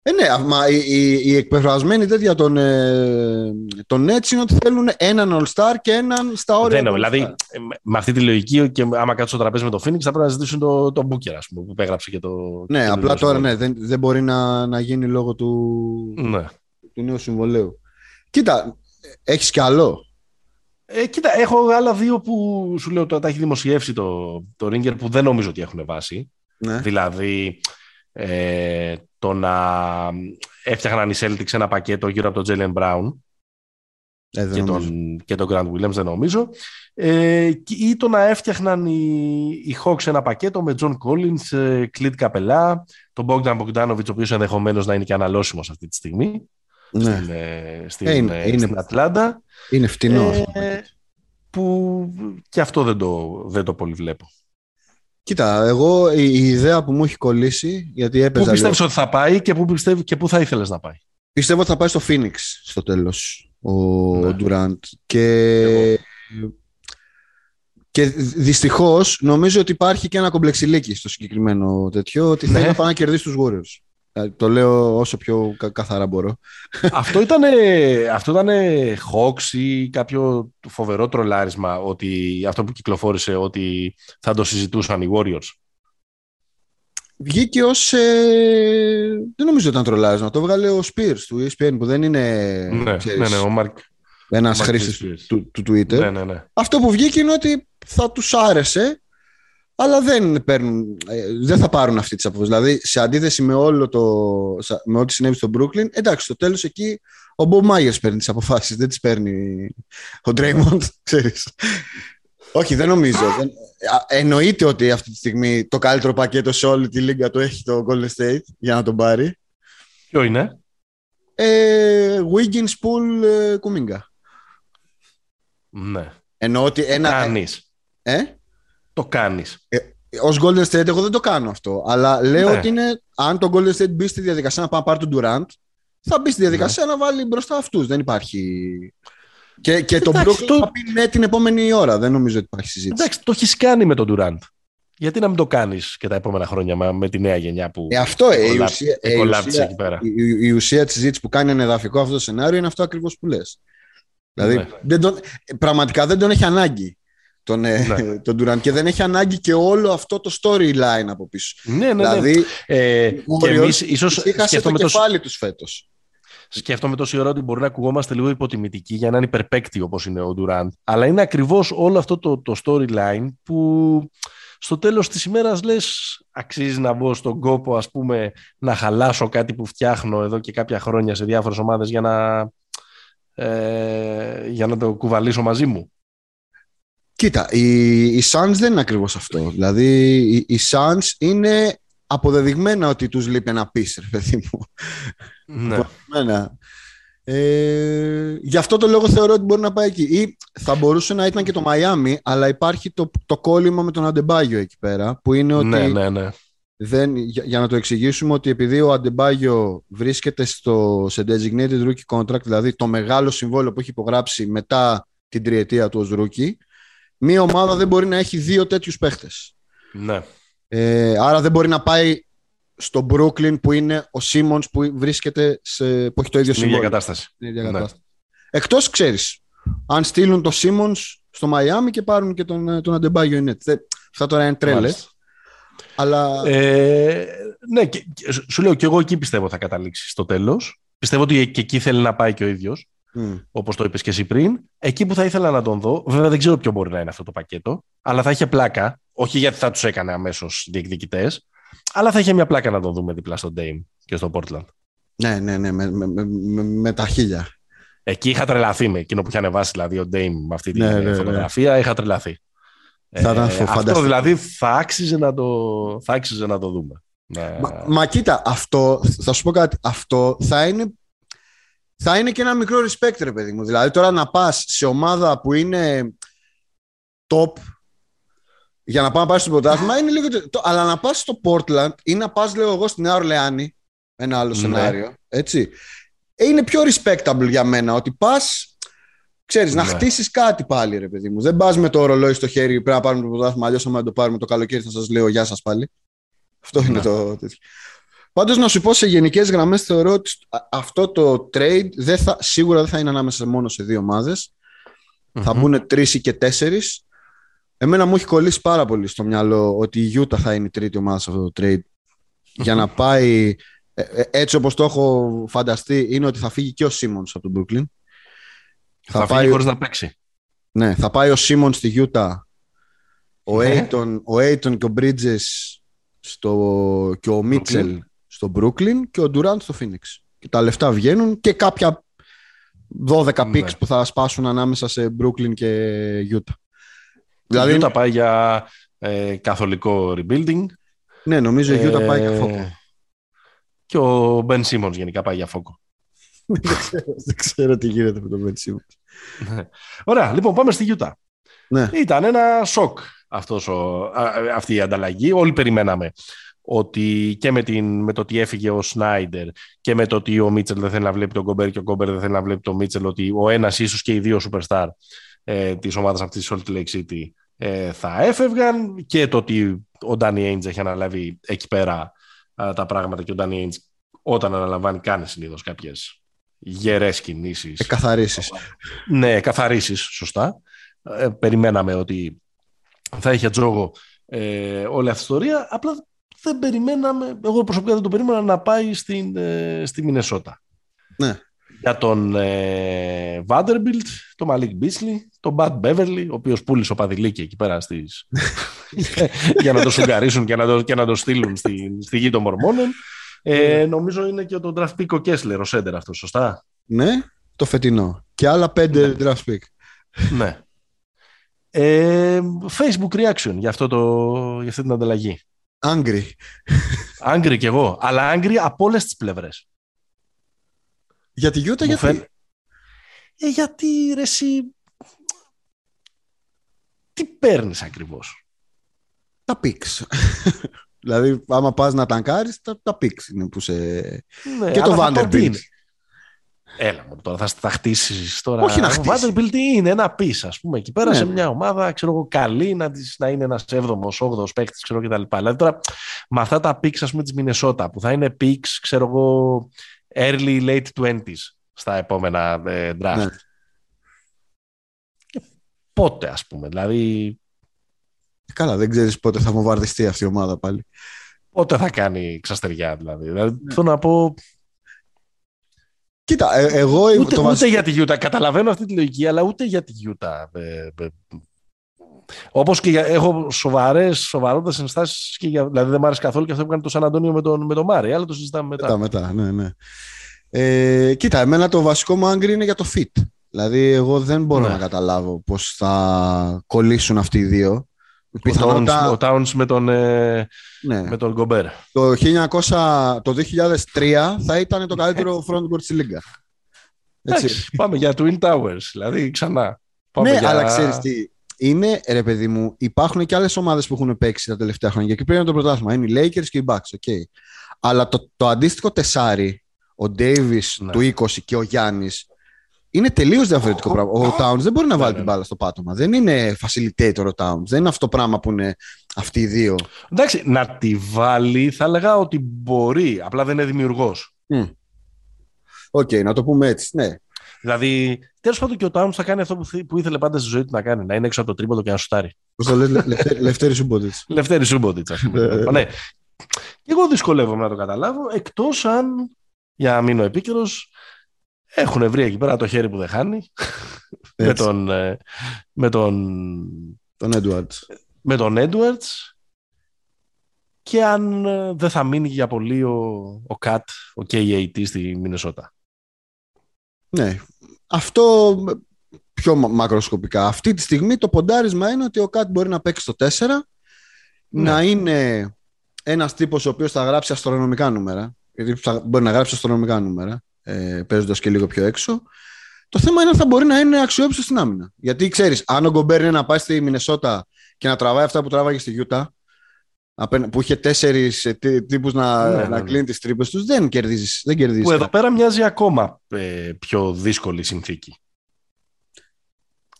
Ε, ναι, μα η, η, η εκπεφρασμένη τέτοια των, ε, των Nets είναι ότι θέλουν έναν All-Star και έναν στα όρια. Δεν του εννοώ. Δηλαδή, All-Star. ε, με- με αυτή τη λογική και άμα κάτσουν στο τραπέζι με το Phoenix, θα πρέπει να ζητήσουν το, το Booker, ας πούμε, που υπέγραψε και το. Ναι, το απλά νέο τώρα συμβόλαιο. ναι, δεν, δεν μπορεί να, να γίνει λόγω του, Ναι. του νέου συμβολέου. Κοίτα, έχεις κι άλλο; Ε, κοίτα, έχω άλλα δύο που σου λέω τώρα τα έχει δημοσιεύσει το, το Ringer που δεν νομίζω ότι έχουν βάση. Ναι. Δηλαδή, ε, το να έφτιαχναν οι Celtics ένα πακέτο γύρω από τον Jalen Brown Ε, δεν και νομίζω. τον, και τον Grant Williams, δεν νομίζω. Ε, και- ή το να έφτιαχναν οι, οι Hawks ένα πακέτο με John Collins, ε, Clint Capela, τον Bogdan Bogdanovic, ο οποίος ενδεχομένως να είναι και αναλώσιμος αυτή τη στιγμή Ναι. στην, ε, στην, Ε, είναι- ε, είναι- στην Ατλάντα. Είναι φτηνός Ε, αυτό το πακέτος. που και αυτό δεν το, δεν το πολύ βλέπω. Κοίτα, εγώ η, η ιδέα που μου έχει κολλήσει, γιατί Πού έπαιζα πιστεύεις λίγο, ότι θα πάει και πού, πιστεύει, και πού θα ήθελες να πάει; πιστεύω ότι θα πάει στο Phoenix στο τέλος ο Ναι. Durant και, Εγώ. και Και δυστυχώς νομίζω ότι υπάρχει και ένα κομπλεξιλίκι στο συγκεκριμένο τέτοιο, ότι θέλει ναι. να πάει να κερδίσει τους Warriors. Ε, το λέω όσο πιο καθαρά μπορώ. αυτό ήταν, αυτό ήταν Hawks ή κάποιο φοβερό τρολάρισμα ότι αυτό που κυκλοφόρησε ότι θα το συζητούσαν οι Warriors; Βγήκε ως. Ε, δεν νομίζω ότι ήταν τρολάρισμα. Το έβγαλε ο Spears του ESPN που δεν είναι. Ναι, ξέρεις, ναι, ναι, ο Mark. Ένας χρήστης του, του, Twitter. Ναι, ναι, ναι. Αυτό που βγήκε είναι ότι θα τους άρεσε αλλά δεν, παίρνουν, ε, δεν θα πάρουν αυτή τη απόφαση. Δηλαδή, σε αντίθεση με, όλο το, με ό,τι συνέβη στο Brooklyn, εντάξει, στο τέλος εκεί ο Bob Myers παίρνει τις αποφάσεις, δεν τις παίρνει ο Draymond, ξέρεις. Όχι, δεν νομίζω. Δεν... Εννοείται ότι αυτή τη στιγμή το καλύτερο πακέτο σε όλη τη λίγα το έχει το Golden State για να τον πάρει. Ποιο είναι; Ε, Wiggins, Pool, ε, Kuminga. Ναι. Εννοώ ότι ένα... Κάνεις. Ε; Το κάνεις. Ε, Ω Golden State, εγώ δεν το κάνω αυτό. Αλλά λέω ναι. ότι είναι, αν το Golden State μπει στη διαδικασία να πάει να πάρει τον Durant, θα μπει στη διαδικασία ναι. να βάλει μπροστά αυτούς. Δεν υπάρχει. Και, και τον Brooklyn το... θα πει ναι την επόμενη ώρα. Δεν νομίζω ότι υπάρχει συζήτηση. Εντάξει, το έχεις κάνει με τον Durant. Γιατί να μην το κάνεις και τα επόμενα χρόνια με τη νέα γενιά που. Ε, αυτό ε, η ουσία, ε, η, ουσία, εκεί πέρα. Η, η, ουσία της συζήτησης που κάνει ένα εδαφικό αυτό το σενάριο είναι αυτό ακριβώς που λες. Δηλαδή, ναι. δεν τον, πραγματικά δεν τον έχει ανάγκη τον, ε, ναι. τον Durant και δεν έχει ανάγκη και όλο αυτό το storyline από πίσω. Ναι, ναι, ναι. δηλαδή, ναι. Ε, και εμείς ίσως σκέφτομαι το κεφάλι τους φέτος. Σκέφτομαι τόση ώρα ότι μπορεί να ακουγόμαστε λίγο υποτιμητικοί για έναν υπερπαίκτη όπως είναι ο Durant. Αλλά είναι ακριβώς όλο αυτό το, το storyline που στο τέλος της ημέρας λες αξίζει να μπω στον κόπο ας πούμε να χαλάσω κάτι που φτιάχνω εδώ και κάποια χρόνια σε διάφορες ομάδες για να, ε, για να το κουβαλήσω μαζί μου. Κοίτα, οι, οι Suns δεν είναι ακριβώς αυτό. Δηλαδή, οι, οι Suns είναι αποδεδειγμένα ότι τους λείπει ένα πίσερ, παιδί μου. Ναι. Ε, γι' αυτό το λόγο θεωρώ ότι μπορεί να πάει εκεί. Ή θα μπορούσε να ήταν και το Μαϊάμι, αλλά υπάρχει το, το κόλλημα με τον Αντεμπάγιο εκεί πέρα, που είναι ότι... Ναι, ναι, ναι. Δεν, για, για, να το εξηγήσουμε ότι επειδή ο Αντεμπάγιο βρίσκεται στο, σε designated rookie contract, δηλαδή το μεγάλο συμβόλαιο που έχει υπογράψει μετά την τριετία του ως rookie, μία ομάδα δεν μπορεί να έχει δύο τέτοιους παίχτες. Ναι. Ε, άρα δεν μπορεί να πάει στο Brooklyn που είναι ο Σίμον που βρίσκεται σε, που έχει το ίδιο Στην ίδια κατάσταση. Ναι. Εκτός ξέρεις, αν στείλουν το Σίμον στο Μαϊάμι και πάρουν και τον, τον Αντεμπάγιο Ινέτ. Αυτά τώρα είναι τρέλες. Αλλά... Ε, ναι, και, σου λέω και εγώ εκεί πιστεύω θα καταλήξει στο τέλος. Πιστεύω ότι και εκεί θέλει να πάει και ο ίδιος. Mm. Όπως το είπες και εσύ πριν. Εκεί που θα ήθελα να τον δω, βέβαια δεν ξέρω ποιο μπορεί να είναι αυτό το πακέτο, αλλά θα είχε πλάκα. Όχι γιατί θα τους έκανε αμέσως διεκδικητές, αλλά θα είχε μια πλάκα να τον δούμε διπλά στο Dame και στο Portland. Ναι, ναι, ναι, με, με, με, με τα χίλια. Εκεί είχα τρελαθεί με εκείνο που είχε ανεβάσει δηλαδή, ο Dame με αυτή τη ναι, ναι, ναι. φωτογραφία. Ναι. Είχα τρελαθεί. Θα ε, αυτό δηλαδή θα άξιζε να το, θα άξιζε να το δούμε. Μα, μα, κοίτα, αυτό, θα σου πω κάτι, αυτό θα είναι θα είναι και ένα μικρό respect, ρε παιδί μου. Δηλαδή, τώρα να πας σε ομάδα που είναι top για να πάει να πάρεις στο πρωτάθλημα είναι λίγο. Αλλά να πας στο Portland ή να πας, λέω εγώ, στην Νέα Ορλεάνη, ένα άλλο ναι. σενάριο. Έτσι. Είναι πιο respectable για μένα ότι πας. Ξέρεις, ναι. να χτίσεις κάτι πάλι, ρε παιδί μου. Δεν πας με το ρολόι στο χέρι, πρέπει να πάρουμε το πρωτάθλημα. Αλλιώς, άμα το πάρουμε το καλοκαίρι, θα σας λέω Γεια σας πάλι. Αυτό είναι ναι. το τέτοιο. Πάντως να σου πω σε γενικές γραμμές, θεωρώ ότι αυτό το trade δεν θα, σίγουρα δεν θα είναι ανάμεσα μόνο σε δύο Θα μπουν τρεις ή και τέσσερις. Εμένα μου έχει κολλήσει πάρα πολύ στο μυαλό ότι η Utah θα είναι η τρίτη ομάδα σε αυτό το trade. Για να πάει ε, ε, έτσι όπως το έχω φανταστεί είναι ότι θα φύγει και ο Σίμονς από τον Brooklyn. Θα, θα πάει... φύγει χωρίς να παίξει. Ναι, θα πάει ο Σίμονς στη Utah, ο Aiton, ο Aiton και ο Bridges στο... και ο Μίτσελ στο Brooklyn και ο Durant στο Phoenix. Και τα λεφτά βγαίνουν και κάποια 12 ναι. picks που θα σπάσουν ανάμεσα σε Brooklyn και Utah. Δηλαδή... Η Utah πάει για ε, καθολικό rebuilding. Ναι, νομίζω η Utah πάει για φόκο. Ε, και ο Ben Simmons γενικά πάει για φόκο. δεν, ξέρω, τι γίνεται με τον Ben Simmons. Ναι. Ωραία, λοιπόν πάμε στη Utah. Ναι. Ήταν ένα σοκ αυτός ο, αυτή η ανταλλαγή. Όλοι περιμέναμε ότι και με, την, με το ότι έφυγε ο Σνάιντερ και με το ότι ο Μίτσελ δεν θέλει να βλέπει τον Κομπέρ και ο Κομπέρ δεν θέλει να βλέπει τον Μίτσελ, ότι ο ένας ίσως και οι δύο superstar ε, της ομάδας αυτής της Salt Lake City ε, θα έφευγαν και το ότι ο Ντάνι Έιντζ έχει αναλάβει εκεί πέρα τα πράγματα και ο Ντάνι Έιντζ όταν αναλαμβάνει κάνει συνήθως κάποιες γερές κινήσεις. Εκαθαρίσεις. Ναι, καθαρίσεις, σωστά. Ε, περιμέναμε ότι θα είχε τζόγο ε, όλη αυτή η ιστορία. Απλά δεν περιμέναμε, εγώ προσωπικά δεν το περίμενα να πάει στην, ε, στη Μινεσότα. Ναι. Για τον ε, Vanderbilt, τον Malik Beasley, τον Bad Beverly, ο οποίος πούλησε ο Παδηλίκη εκεί πέρα στις... για να το σουγκαρίσουν και να το, και να το στείλουν στη, στη γη των Μορμόνων. Ε, νομίζω είναι και τον draft pick ο Kessler, ο Σέντερ αυτός, σωστά; Ναι, το φετινό. Και άλλα πέντε ναι. draft pick. ναι. Ε, Facebook reaction για, αυτό το, για αυτή την ανταλλαγή. Angry. Angry κι εγώ. Αλλά angry από όλες τις πλευρές. Για τη Γιούτα, γιατί; Ε, γιατί ρε, εσύ. Τι παίρνεις ακριβώς; Τα πίξ. δηλαδή, άμα πας να ταγκάρεις, τα, τα πίξ είναι που σε. Ναι, και το Vanderbilt. Έλα μου τώρα, θα, θα χτίσεις τώρα. Όχι να χτίσει. Ο Vanderbilt είναι ένα πι, ας πούμε, εκεί πέρα ναι. σε μια ομάδα, ξέρω εγώ, καλή να, να είναι ένας 7ο, 8ο παίκτης, ξέρω κτλ. Δηλαδή τώρα με αυτά τα πίξ, ας πούμε, της Μινεσότα, που θα είναι πίξ, ξέρω εγώ, early late 20s στα επόμενα ε, draft. Ναι. πότε, ας πούμε, δηλαδή. Καλά, δεν ξέρεις πότε θα βομβαρδιστεί αυτή η ομάδα πάλι. Πότε θα κάνει ξαστεριά, δηλαδή. δηλαδή ναι. Θέλω να πω, Κοίτα, ε, εγώ... Ούτε, το ούτε για τη Γιούτα. Καταλαβαίνω αυτή τη λογική, αλλά ούτε για τη Γιούτα. Ε, ε, Όπως και για, έχω σοβαρέ, σοβαρότερε ενστάσεις. Δηλαδή δεν μου άρεσε καθόλου και αυτό που έκανε το Σαν Αντώνιο με τον, με τον Μάρι, αλλά το συζητάμε μετά. Μετά, μετά, ναι, ναι. Ε, κοίτα, εμένα το βασικό μου άγκρι είναι για το fit. Δηλαδή, εγώ δεν μπορώ ναι. να καταλάβω πώς θα κολλήσουν αυτοί οι δύο. Πιθανότητα... Ο Towns με τον, ε, ναι. με τον Γκομπέρ. Το, 1900, το 2003 θα ήταν το καλύτερο frontcourt στη Λίγκα. Έτσι. πάμε για Twin Towers, δηλαδή ξανά. Πάμε ναι, για... αλλά ξέρεις τι, είναι, ρε παιδί μου, υπάρχουν και άλλες ομάδες που έχουν παίξει τα τελευταία χρόνια και πριν το πρωτάθλημα. Είναι οι Lakers και οι Bucks, okay. Αλλά το, το αντίστοιχο τεσάρι, ο Davis ναι. του 20 και ο Γιάννης, είναι τελείως διαφορετικό πράγμα. Ο Towns δεν μπορεί να βάλει την μπάλα στο πάτωμα. Δεν είναι facilitator ο Towns. Δεν είναι αυτό το πράγμα που είναι αυτοί οι δύο. Εντάξει, να τη βάλει θα έλεγα ότι μπορεί. Απλά δεν είναι δημιουργός. Οκ, να το πούμε έτσι. Ναι. Δηλαδή, τέλος πάντων και ο Towns θα κάνει αυτό που, ήθελε πάντα στη ζωή του να κάνει. Να είναι έξω από το τρίποδο και να σουτάρει. Πώς το λες, Λευτέρη Σούμποτιτ. Λευτέρη Σούμποτιτ, ας πούμε. ναι. Και εγώ δυσκολεύομαι να το καταλάβω, εκτός αν, για να μείνω επίκαιρος, έχουν βρει εκεί πέρα το χέρι που δεν χάνει. με τον. Ε, με τον. Τον Edwards. Με τον Edwards. Και αν ε, δεν θα μείνει για πολύ ο, ο Κατ, ο KAT στη Μινεσότα. Ναι. Αυτό πιο μακροσκοπικά. Αυτή τη στιγμή το ποντάρισμα είναι ότι ο Κατ μπορεί να παίξει το 4, ναι. να είναι ένας τύπος ο οποίος θα γράψει αστρονομικά νούμερα. Γιατί μπορεί να γράψει αστρονομικά νούμερα ε, παίζοντας και λίγο πιο έξω. Το θέμα είναι αν θα μπορεί να είναι αξιόπιστο στην άμυνα. Γιατί ξέρεις, αν ο Γκομπέρ είναι να πάει στη Μινεσότα και να τραβάει αυτά που τράβαγε στη Γιούτα, που είχε τέσσερις ε, τύπους να, ναι, ναι, να ναι. κλείνει τις τρύπες τους, δεν κερδίζεις. Δεν κερδίζεις που εδώ πέρα μοιάζει ακόμα ε, πιο δύσκολη συνθήκη.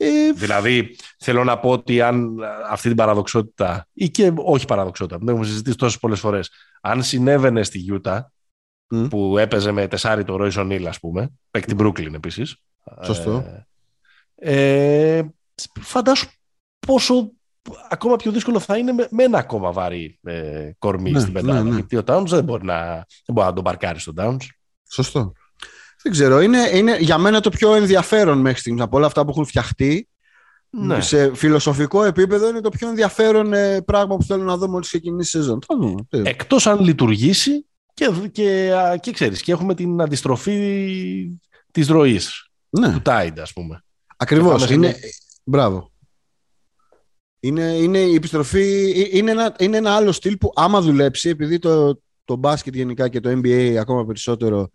Ε, δηλαδή, θέλω να πω ότι αν αυτή την παραδοξότητα, ή και όχι παραδοξότητα, δεν έχουμε συζητήσει τόσες πολλές φορές, αν συνέβαινε στη Γιούτα, που έπαιζε με τεσάρι το Ρόι Σονίλ, ας πούμε. Παίκτη Brooklyn επίσης. Σωστό. Ε, ε, φαντάσου πόσο ακόμα πιο δύσκολο θα είναι με, με ένα ακόμα βαρύ ε, κορμί ναι, στην πεντάδα. Ναι, ναι. Γιατί ο Towns δεν μπορεί να, δεν μπορεί να τον παρκάρει στον Towns. Σωστό. Δεν ξέρω. Είναι, είναι για μένα το πιο ενδιαφέρον μέχρι στιγμής από όλα αυτά που έχουν φτιαχτεί. Ναι. Σε φιλοσοφικό επίπεδο είναι το πιο ενδιαφέρον ε, πράγμα που θέλω να δω μόλις ξεκινήσει η σεζόν. Εκτός αν λειτουργήσει και, και, και ξέρεις, και έχουμε την αντιστροφή της ροής, ναι. του Tide, ας πούμε. Ακριβώς, είναι... Μπράβο. Είναι, είναι η επιστροφή, ε, είναι ένα, είναι ένα άλλο στυλ που άμα δουλέψει, επειδή το, το μπάσκετ γενικά και το NBA ακόμα περισσότερο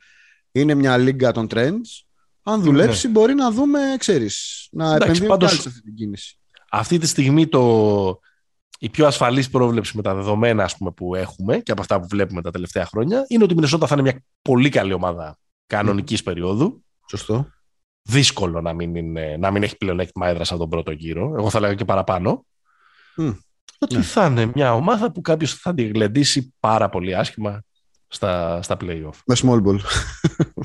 είναι μια λίγκα των trends, αν ναι. δουλέψει μπορεί να δούμε, ξέρεις, να επενδύουμε σε αυτή την κίνηση. Αυτή τη στιγμή το, η πιο ασφαλής πρόβλεψη με τα δεδομένα ας πούμε, που έχουμε και από αυτά που βλέπουμε τα τελευταία χρόνια είναι ότι η Μινεσότα θα είναι μια πολύ καλή ομάδα κανονικής mm. περίοδου. Σωστό. Δύσκολο να μην, είναι, να μην έχει πλεονέκτημα έδρας από τον πρώτο γύρο. Εγώ θα λέγα και παραπάνω. Mm. Ότι ναι. θα είναι μια ομάδα που κάποιος θα τη γλεντήσει πάρα πολύ άσχημα στα, στα play-off. Με small ball.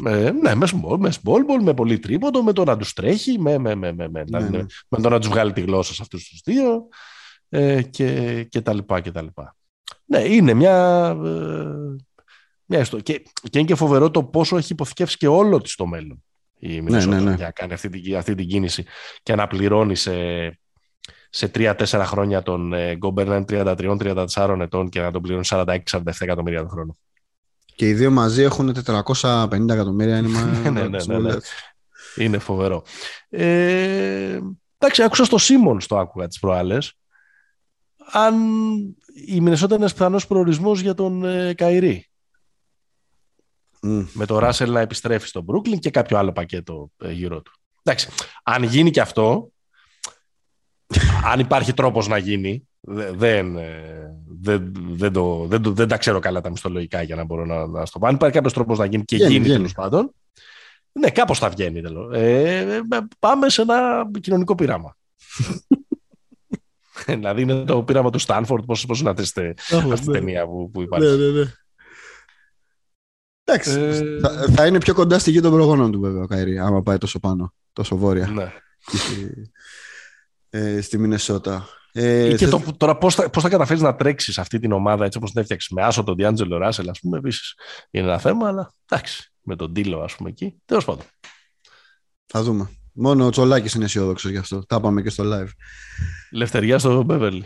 με, ναι, με small, με small ball, με πολύ τρίποντο, με το να τους τρέχει, με, με, με, με, με, ναι, ναι. με το να τους βγάλει τη γλώσσα σε αυτούς τους δύο ε, και, και τα λοιπά και τα λοιπά. Ναι, είναι μια, ε, μια ιστορία. Και, και είναι και φοβερό το πόσο έχει υποθηκεύσει και όλο της το μέλλον η ναι, ναι, ναι. για να κάνει αυτή, την, αυτή την κίνηση και να πληρώνει σε, σε 3-4 χρόνια τον Γκόμπερ 33-34 ετών και να τον πληρώνει 46-47 εκατομμύρια τον χρόνο. Και οι δύο μαζί έχουν 450 εκατομμύρια ένιμα. ναι, ναι, ναι, ναι, Είναι φοβερό. Ε, εντάξει, άκουσα στο Σίμον το άκουγα τις προάλλες. Αν η Μινεσότα είναι πιθανός προορισμός για τον ε, Καϊρή. Με το Ράσελ να επιστρέφει στο Μπρούκλιν και κάποιο άλλο πακέτο ε, γύρω του. Εντάξει, αν γίνει και αυτό, αν υπάρχει τρόπος να γίνει, δεν, ε, δεν, δεν, το, δεν, το, δεν τα ξέρω καλά τα μισθολογικά για να μπορώ να, να στο πω. Αν υπάρχει κάποιος τρόπος να γίνει και γίνει, γίνει τέλος πάντων. Ναι, κάπως θα βγαίνει. Τέλος. Ε, ε, πάμε σε ένα κοινωνικό πείραμα. δηλαδή είναι το πείραμα του Στάνφορντ, πώς, πώς να τεστε αυτή την ταινία που, που υπάρχει. Ναι, ναι, ναι. Εντάξει, ε... θα, θα, είναι πιο κοντά στη γη των προγόνων του βέβαια ο Καϊρή, άμα πάει τόσο πάνω, τόσο βόρεια. Ναι. ε, στη Μινεσότα. Ε, και το, τώρα πώς θα, πώς θα καταφέρεις να τρέξεις αυτή την ομάδα έτσι όπως την έφτιαξες με άσο τον Διάντζελο Ράσελ ας πούμε επίσης είναι ένα θέμα αλλά εντάξει με τον Τίλο ας πούμε εκεί τέλος πάντων. Θα δούμε. Μόνο ο Τσολάκης είναι αισιόδοξος γι' αυτό. Τα είπαμε και στο live. Λευτεριά στο Μπέβερλι.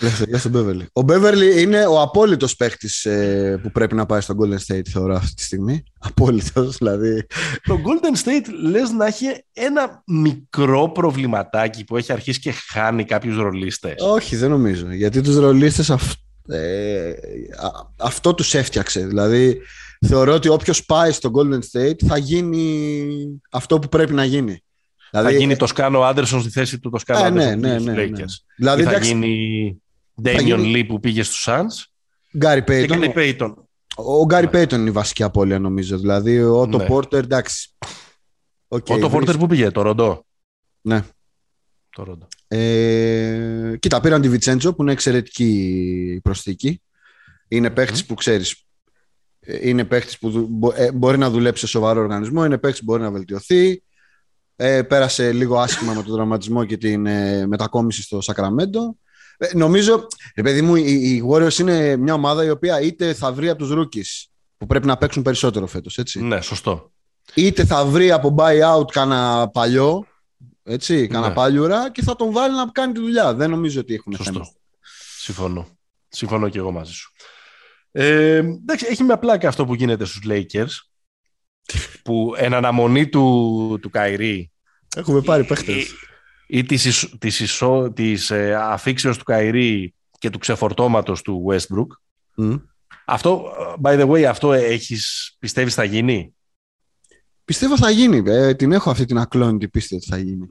Λευτεριά στο Μπέβερλι. Ο Μπέβερλι είναι ο απόλυτος παίχτη ε, που πρέπει να πάει στο Golden State, θεωρώ αυτή τη στιγμή. Απόλυτος, δηλαδή. Το Golden State λες να έχει ένα μικρό προβληματάκι που έχει αρχίσει και χάνει κάποιους ρολίστες. Όχι, δεν νομίζω. Γιατί τους ρολίστες ε, αυτό τους έφτιαξε. Δηλαδή, θεωρώ ότι όποιος πάει στο Golden State θα γίνει αυτό που πρέπει να γίνει. Δηλαδή, θα γίνει το Σκάνο Άντερσον στη θέση του το Σκάνο Άντερσον ε, ναι, ναι, ναι, ναι, Δηλαδή, θα γίνει Ντέμιον Λί που πήγε στους Suns Γκάρι Πέιτον. Ο Γκάρι Πέιτον είναι η βασική απώλεια νομίζω. Δηλαδή ο Ότο ναι. Πόρτερ εντάξει. Okay, ο Ότο Πόρτερ που πήγε, το Ροντό. Ναι. Το Ροντό. Ε, κοίτα, πήραν τη Βιτσέντζο που είναι εξαιρετική προσθήκη. Είναι παίχτης mm. που ξέρεις. Ε, είναι παίχτης που ε, μπορεί να δουλέψει σε σοβαρό οργανισμό. Είναι παίχτης που μπορεί να βελτιωθεί. Ε, πέρασε λίγο άσχημα με τον δραματισμό και την ε, μετακόμιση στο Σακραμέντο. Ε, νομίζω, ρε παιδί μου, οι, Warriors είναι μια ομάδα η οποία είτε θα βρει από τους rookies που πρέπει να παίξουν περισσότερο φέτος. Ναι, σωστό. Είτε θα βρει από buyout κάνα παλιό, έτσι, κάνα ναι. παλιούρα και θα τον βάλει να κάνει τη δουλειά. Δεν νομίζω ότι έχουν Σωστό. θέμα. Συμφωνώ. Συμφωνώ και εγώ μαζί σου. Ε, εντάξει, έχει μια πλάκα αυτό που γίνεται στους Lakers που εν αναμονή του, του Καϊρή Έχουμε πάρει παίχτες ή της, της, της ε, αφήξεως του Καϊρή και του ξεφορτώματος του Westbrook. Αυτό, by the way, αυτό έχεις, πιστεύεις θα γίνει; Πιστεύω θα γίνει. Ε, την έχω αυτή την ακλόνητη πίστη ότι θα γινει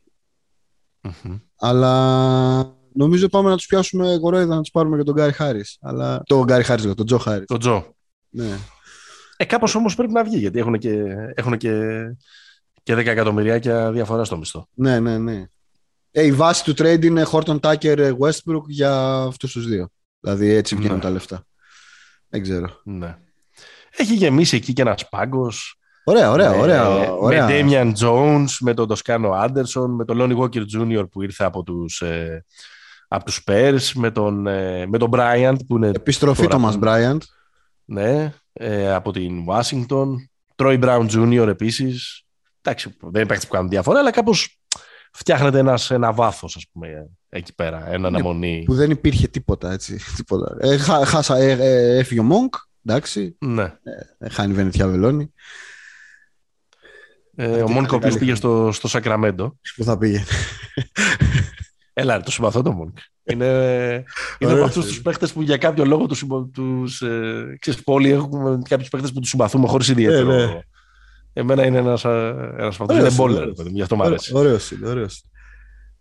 Αλλά νομίζω πάμε να τους πιάσουμε γορόιδα να τους πάρουμε και τον Γκάρι Χάρις. Αλλά... Το Γκάρι Χάρις, τον Τζο Χάρις. Τον Τζο. Ναι. Ε, κάπως όμως πρέπει να βγει, γιατί έχουν και, έχουν και, και 10 εκατομμυριάκια διαφορά στο μισθό. Ναι, ναι, ναι. Ε, η βάση του trade είναι Horton Tucker Westbrook για αυτούς τους δύο. Δηλαδή έτσι βγαίνουν ναι. τα λεφτά. Δεν ξέρω. Ναι. Έχει γεμίσει εκεί και ένας πάγκος. Ωραία, ωραία, ωραία, ωραία. Με Damian Jones, με τον Τοσκάνο Άντερσον, με τον Lonnie Walker Jr. που ήρθε από τους, ε, από τους Spurs, με τον, ε, με τον Bryant που είναι... Επιστροφή Thomas Bryant. Ναι, ε, από την Washington. Troy Brown Jr. επίσης. Εντάξει, δεν υπάρχει που κάνουν διαφορά, αλλά κάπως φτιάχνεται ένας, ένα βάθος, ας πούμε, εκεί πέρα, ένα ναι, αναμονή. Που δεν υπήρχε τίποτα, έτσι. Τίποτα. Ε, χά, χάσα, ε, ε, έφυγε ο Μόγκ, εντάξει. Ναι. Ε, χάνει Βενετιά Βελώνη. Ε, ο Μόνκ ο οποίος πήγε στο, στο Σακραμέντο. Πού θα πήγε. Έλα, το συμπαθώ το Μόνκ. Είναι, είναι από αυτούς τους παίχτες που για κάποιο λόγο τους. Τους, ε, ξέρεις, όλοι έχουμε κάποιους παίχτες που τους συμπαθούμε χωρίς ιδιαίτερο. Ε, ναι. Εμένα είναι ένας ένας από Είναι μπόλερ, γι' αυτό μου αρέσει. Ωραίος είναι, ωραίος.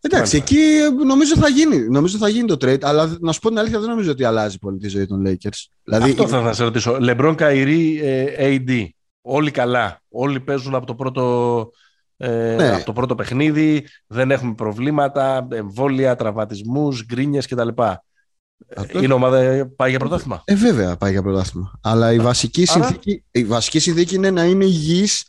Εντάξει, εκεί νομίζω θα γίνει. Νομίζω θα γίνει το trade, αλλά να σου πω την αλήθεια, δεν νομίζω ότι αλλάζει πολύ τη ζωή των Lakers. Δηλαδή... Αυτό θα σε ρωτήσω. Λεμπρόν Καϊρή, AD. Όλοι καλά. Όλοι παίζουν από το πρώτο Ε, ναι. Από το πρώτο παιχνίδι δεν έχουμε προβλήματα, εμβόλια, τραυματισμούς, γκρίνιες κτλ. Αυτό... Η ομάδα πάει για πρωτάθλημα. Ε, βέβαια πάει για πρωτάθλημα. Αλλά η βασική, Άρα... συνθήκη, η βασική συνθήκη είναι να είναι υγιής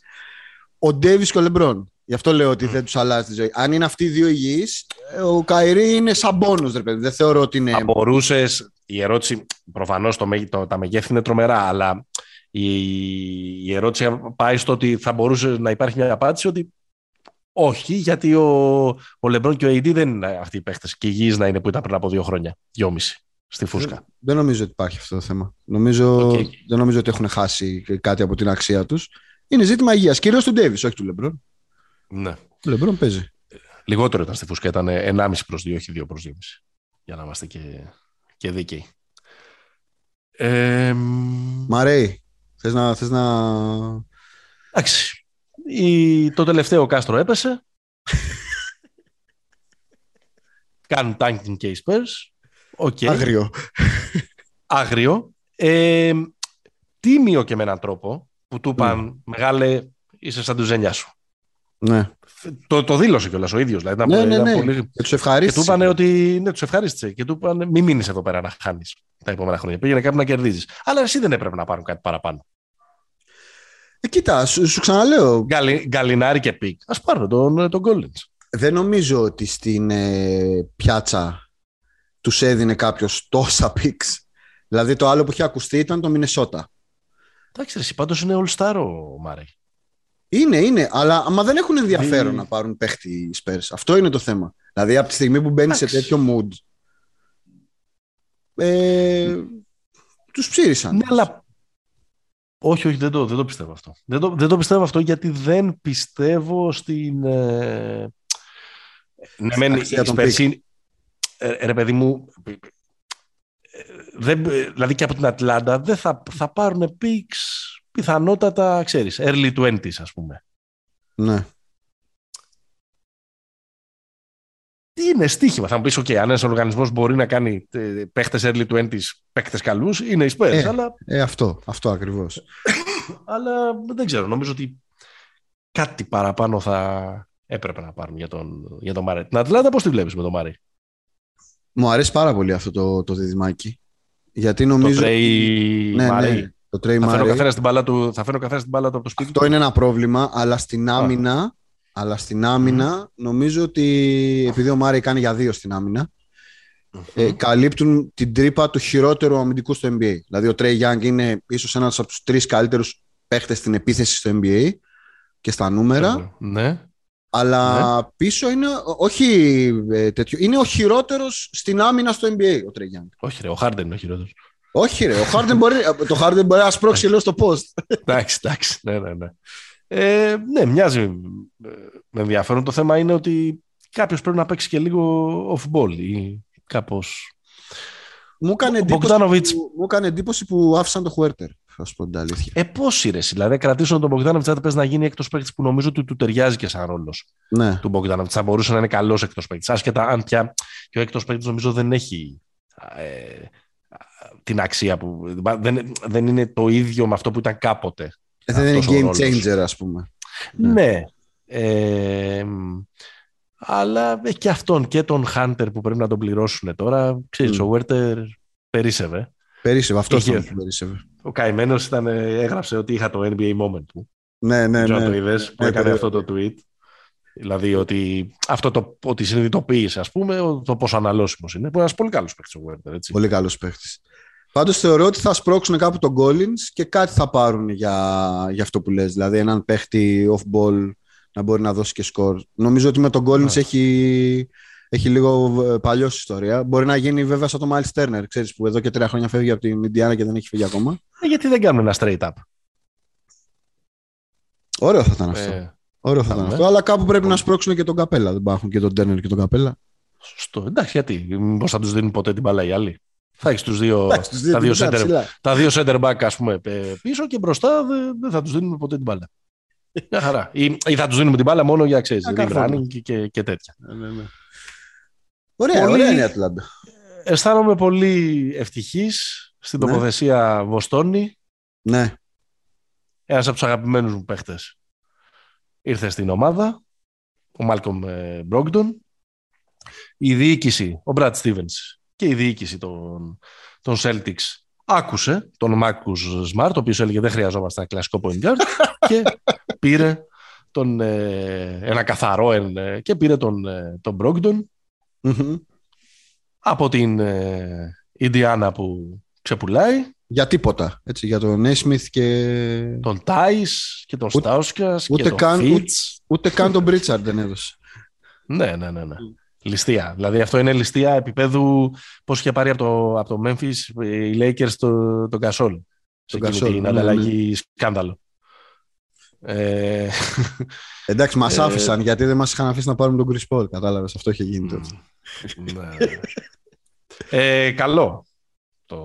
ο Ντέβις και ο Λεμπρόν. Γι' αυτό λέω ότι mm. δεν τους αλλάζει τη ζωή. Αν είναι αυτοί οι δύο υγιείς, ο Καϊρή είναι σαν πόνος, ρε παιδί. Δεν θεωρώ ότι είναι. Θα μπορούσε. Η ερώτηση, προφανώς το, το, τα μεγέθη είναι τρομερά, αλλά η, η ερώτηση πάει στο ότι θα μπορούσες να υπάρχει μια απάντηση ότι όχι, γιατί ο, ο Λεμπρόν και ο AD δεν είναι αυτοί οι παίχτε και υγιεί να είναι που ήταν πριν από δύο χρόνια, δυόμιση στη φούσκα. Δεν, δεν νομίζω ότι υπάρχει αυτό το θέμα. Νομίζω, okay. Δεν νομίζω ότι έχουν χάσει κάτι από την αξία τους. Είναι ζήτημα υγείας. Κυρίως του Ντέβις, όχι του Λεμπρόν. Ναι. Ο Λεμπρόν παίζει. Λιγότερο ήταν στη φούσκα, ήταν 1,5 προς 2, όχι 2 προς 2,5. Για να είμαστε και, και δίκαιοι. Ε, Μαρέι, θες να... Θες να... Εντάξει. Η... Το τελευταίο κάστρο έπεσε. Κάνουν tanking και οι Spurs. Okay. Άγριο. Άγριο. Ε, τίμιο και με έναν τρόπο που του είπαν mm. μεγάλε είσαι σαν τους ζένια σου. Ναι. Το, το δήλωσε κιόλας ο ίδιος. Δηλαδή, ναι, ναι, ναι. Πολύ... Και τους ευχαρίστησε. Και του είπαν ότι. Ναι, τους ευχαρίστησε. Και του είπαν μην μείνεις εδώ πέρα να χάνεις τα επόμενα χρόνια. Πήγαινε κάπου να κερδίζεις. Αλλά εσύ δεν έπρεπε να πάρουν κάτι παραπάνω. Ε, κοίτα, σου, σου ξαναλέω. Γκαλι, Γκαλινάρι και pick. Α πάρουν τον, τον Collins. Δεν νομίζω ότι στην ε, πιάτσα τους έδινε κάποιος τόσα picks. Δηλαδή το άλλο που είχε ακουστεί ήταν το Μινεσότα. Εντάξει, εσύ πάντως είναι all star ο Μάρεϊ. Είναι, είναι, αλλά άμα δεν έχουν ενδιαφέρον να πάρουν παίχτη οι Spurs. Αυτό είναι το θέμα. Δηλαδή από τη στιγμή που μπαίνει σε τέτοιο mood. Ε, τους ψήρισαν. Ναι, αλλά όχι, όχι, δεν το, δεν το πιστεύω αυτό. Δεν το, δεν το πιστεύω αυτό γιατί δεν πιστεύω στην... Ε... Ναι, μεν, η ε, ρε παιδί μου, ε, δεν, δηλαδή και από την Ατλάντα δεν θα, θα πάρουν picks πιθανότατα, ξέρεις, early 20s ας πούμε. Ναι. Τι είναι στοίχημα. Θα μου πεις, OK, αν ένας οργανισμός μπορεί να κάνει ε, παίχτες early 20s, παίχτες καλούς, είναι οι Spurs, ε, αλλά... Ε, αυτό, αυτό ακριβώς. αλλά δεν ξέρω, νομίζω ότι κάτι παραπάνω θα έπρεπε να πάρουν για τον, για τον Μάρεϊ. Την Ατλάντα πώς τη βλέπεις με τον Μάρεϊ. Μου αρέσει πάρα πολύ αυτό το, το διδυμάκι. Γιατί νομίζω... Το Trae ναι, ναι. Το Trae θα, φέρει ο καθένας την μπάλα του, θα φέρει ο καθένας την μπάλα του από το σπίτι Αυτό είναι ένα πρόβλημα, αλλά στην άμυνα, αλλά στην άμυνα νομίζω ότι επειδή ο Μάρι κάνει για δύο στην άμυνα, ε, καλύπτουν την τρύπα του χειρότερου αμυντικού στο NBA. Δηλαδή ο Trey Young είναι ίσως ένας από τους τρεις καλύτερους παίχτες στην επίθεση στο NBA και στα νούμερα. Ναι. Αλλά ναι. πίσω είναι όχι ε, τέτοιο. Είναι ο χειρότερος στην άμυνα στο NBA ο Trey Young. Όχι, ρε, ο Harden είναι ο χειρότερος. Όχι, ρε. Ο Harden μπορεί, το Harden μπορεί να σπρώξει λίγο στο post. Εντάξει, εντάξει. Ναι, ναι, ναι. Ε, ναι, μοιάζει με ενδιαφέρον. Το θέμα είναι ότι κάποιος πρέπει να παίξει και λίγο off-ball ή κάπως. Μου έκανε, εντύπωση που, μου έκανε εντύπωση που άφησαν το Χουέρτερ. Θα σου πω την αλήθεια. Ε, πώς είναι, δηλαδή κρατήσουν τον Μπογκδάνοβιτ, θα πες να γίνει εκτό παίκτης που νομίζω ότι του ταιριάζει και σαν ρόλος ναι. του Μπογκδάνοβιτ. Θα μπορούσε να είναι καλός εκτό παίκτης. Άσχετα αν πια και ο εκτό παίκτης νομίζω δεν έχει ε, την αξία που. Δεν, δεν είναι το ίδιο με αυτό που ήταν κάποτε. Ε, δεν είναι game changer, ας πούμε. Ναι. ναι. Ε, αλλά έχει και αυτόν και τον Hunter που πρέπει να τον πληρώσουν τώρα. Ξέρεις, mm. ο Werther περίσευε. Περίσευε, αυτός είχε... περίσευε. Ο καημένος έγραψε ότι είχα το NBA moment του. Ναι, ναι, ναι. το είδες, που ναι, έκανε αυτό το tweet. Δηλαδή ότι αυτό το ότι συνειδητοποίησε, ας πούμε, το πόσο αναλώσιμος είναι. Που είναι ένας πολύ καλός παίχτη ο Werther. Πολύ καλός παίχτη. Πάντως θεωρώ ότι θα σπρώξουν κάπου τον Collins και κάτι θα πάρουν για, για αυτό που λες. Δηλαδή έναν παίχτη off-ball να μπορεί να δώσει και σκορ. Νομίζω ότι με τον Collins ναι. έχει, έχει λίγο ε, παλιός ιστορία. Μπορεί να γίνει βέβαια σαν το Miles Turner, ξέρεις, που εδώ και τρία χρόνια φεύγει από την Ινδιάνα και δεν έχει φύγει ακόμα. Ε, γιατί δεν κάνουν ένα straight up. Ωραίο θα ήταν αυτό. Ε, Ωραίο θα ήταν αυτό. Αλλά κάπου πρέπει να σπρώξουν και τον Καπέλα. Δεν υπάρχουν και τον Turner και τον Καπέλα. Σωστό. Εντάξει, γιατί. Μήπως θα τους δίνουν ποτέ την μπάλα οι άλλοι. Θα έχεις τους δύο, τα, δύο center, τα δύο center back ας πούμε, πίσω και μπροστά δεν θα τους δίνουμε ποτέ την μπάλα. Μια χαρά. Ή, ή θα τους δίνουμε την μπάλα μόνο για ξέρεις, running και, και, και τέτοια. Ναι, ναι, ναι. Ωραία, πολύ, ωραία είναι η Ατλάντα. Αισθάνομαι πολύ ευτυχής στην ναι. τοποθεσία Βοστόνη. Ναι. Ένας από τους αγαπημένους μου παίχτες ήρθε στην ομάδα. ο Μάλκομ Μπρόγκτον, η διοίκηση, ο Μπρατ Στίβενς και η διοίκηση των, των Celtics άκουσε τον Μάκους Σμαρτ, ο οποίος έλεγε δεν χρειαζόμαστε ένα κλασικό point guard και πήρε τον, ε, ένα καθαρό ε, και πήρε τον, ε, τον Brogdon από την Ιντιάνα που ξεπουλάει. Για τίποτα. Έτσι, για τον Νέσμιθ και. Τον Τάι και τον Στάουσκα και τον καν, ούτε, ούτε, καν τον Μπρίτσαρντ δεν έδωσε. ναι, ναι, ναι. ναι. Ληστεία. Δηλαδή αυτό είναι ληστεία επίπεδου πώς είχε πάρει από το, από το Memphis οι Lakers τον το Κασόλ. Τον Κασόλ. Την ναι, ναι, ανταλλαγή ναι. σκάνδαλο. Ε... Εντάξει, μας ε, άφησαν γιατί δεν μας είχαν αφήσει να πάρουμε τον Chris Paul. Κατάλαβες, αυτό είχε γίνει τότε. ναι. ε, καλό. Το...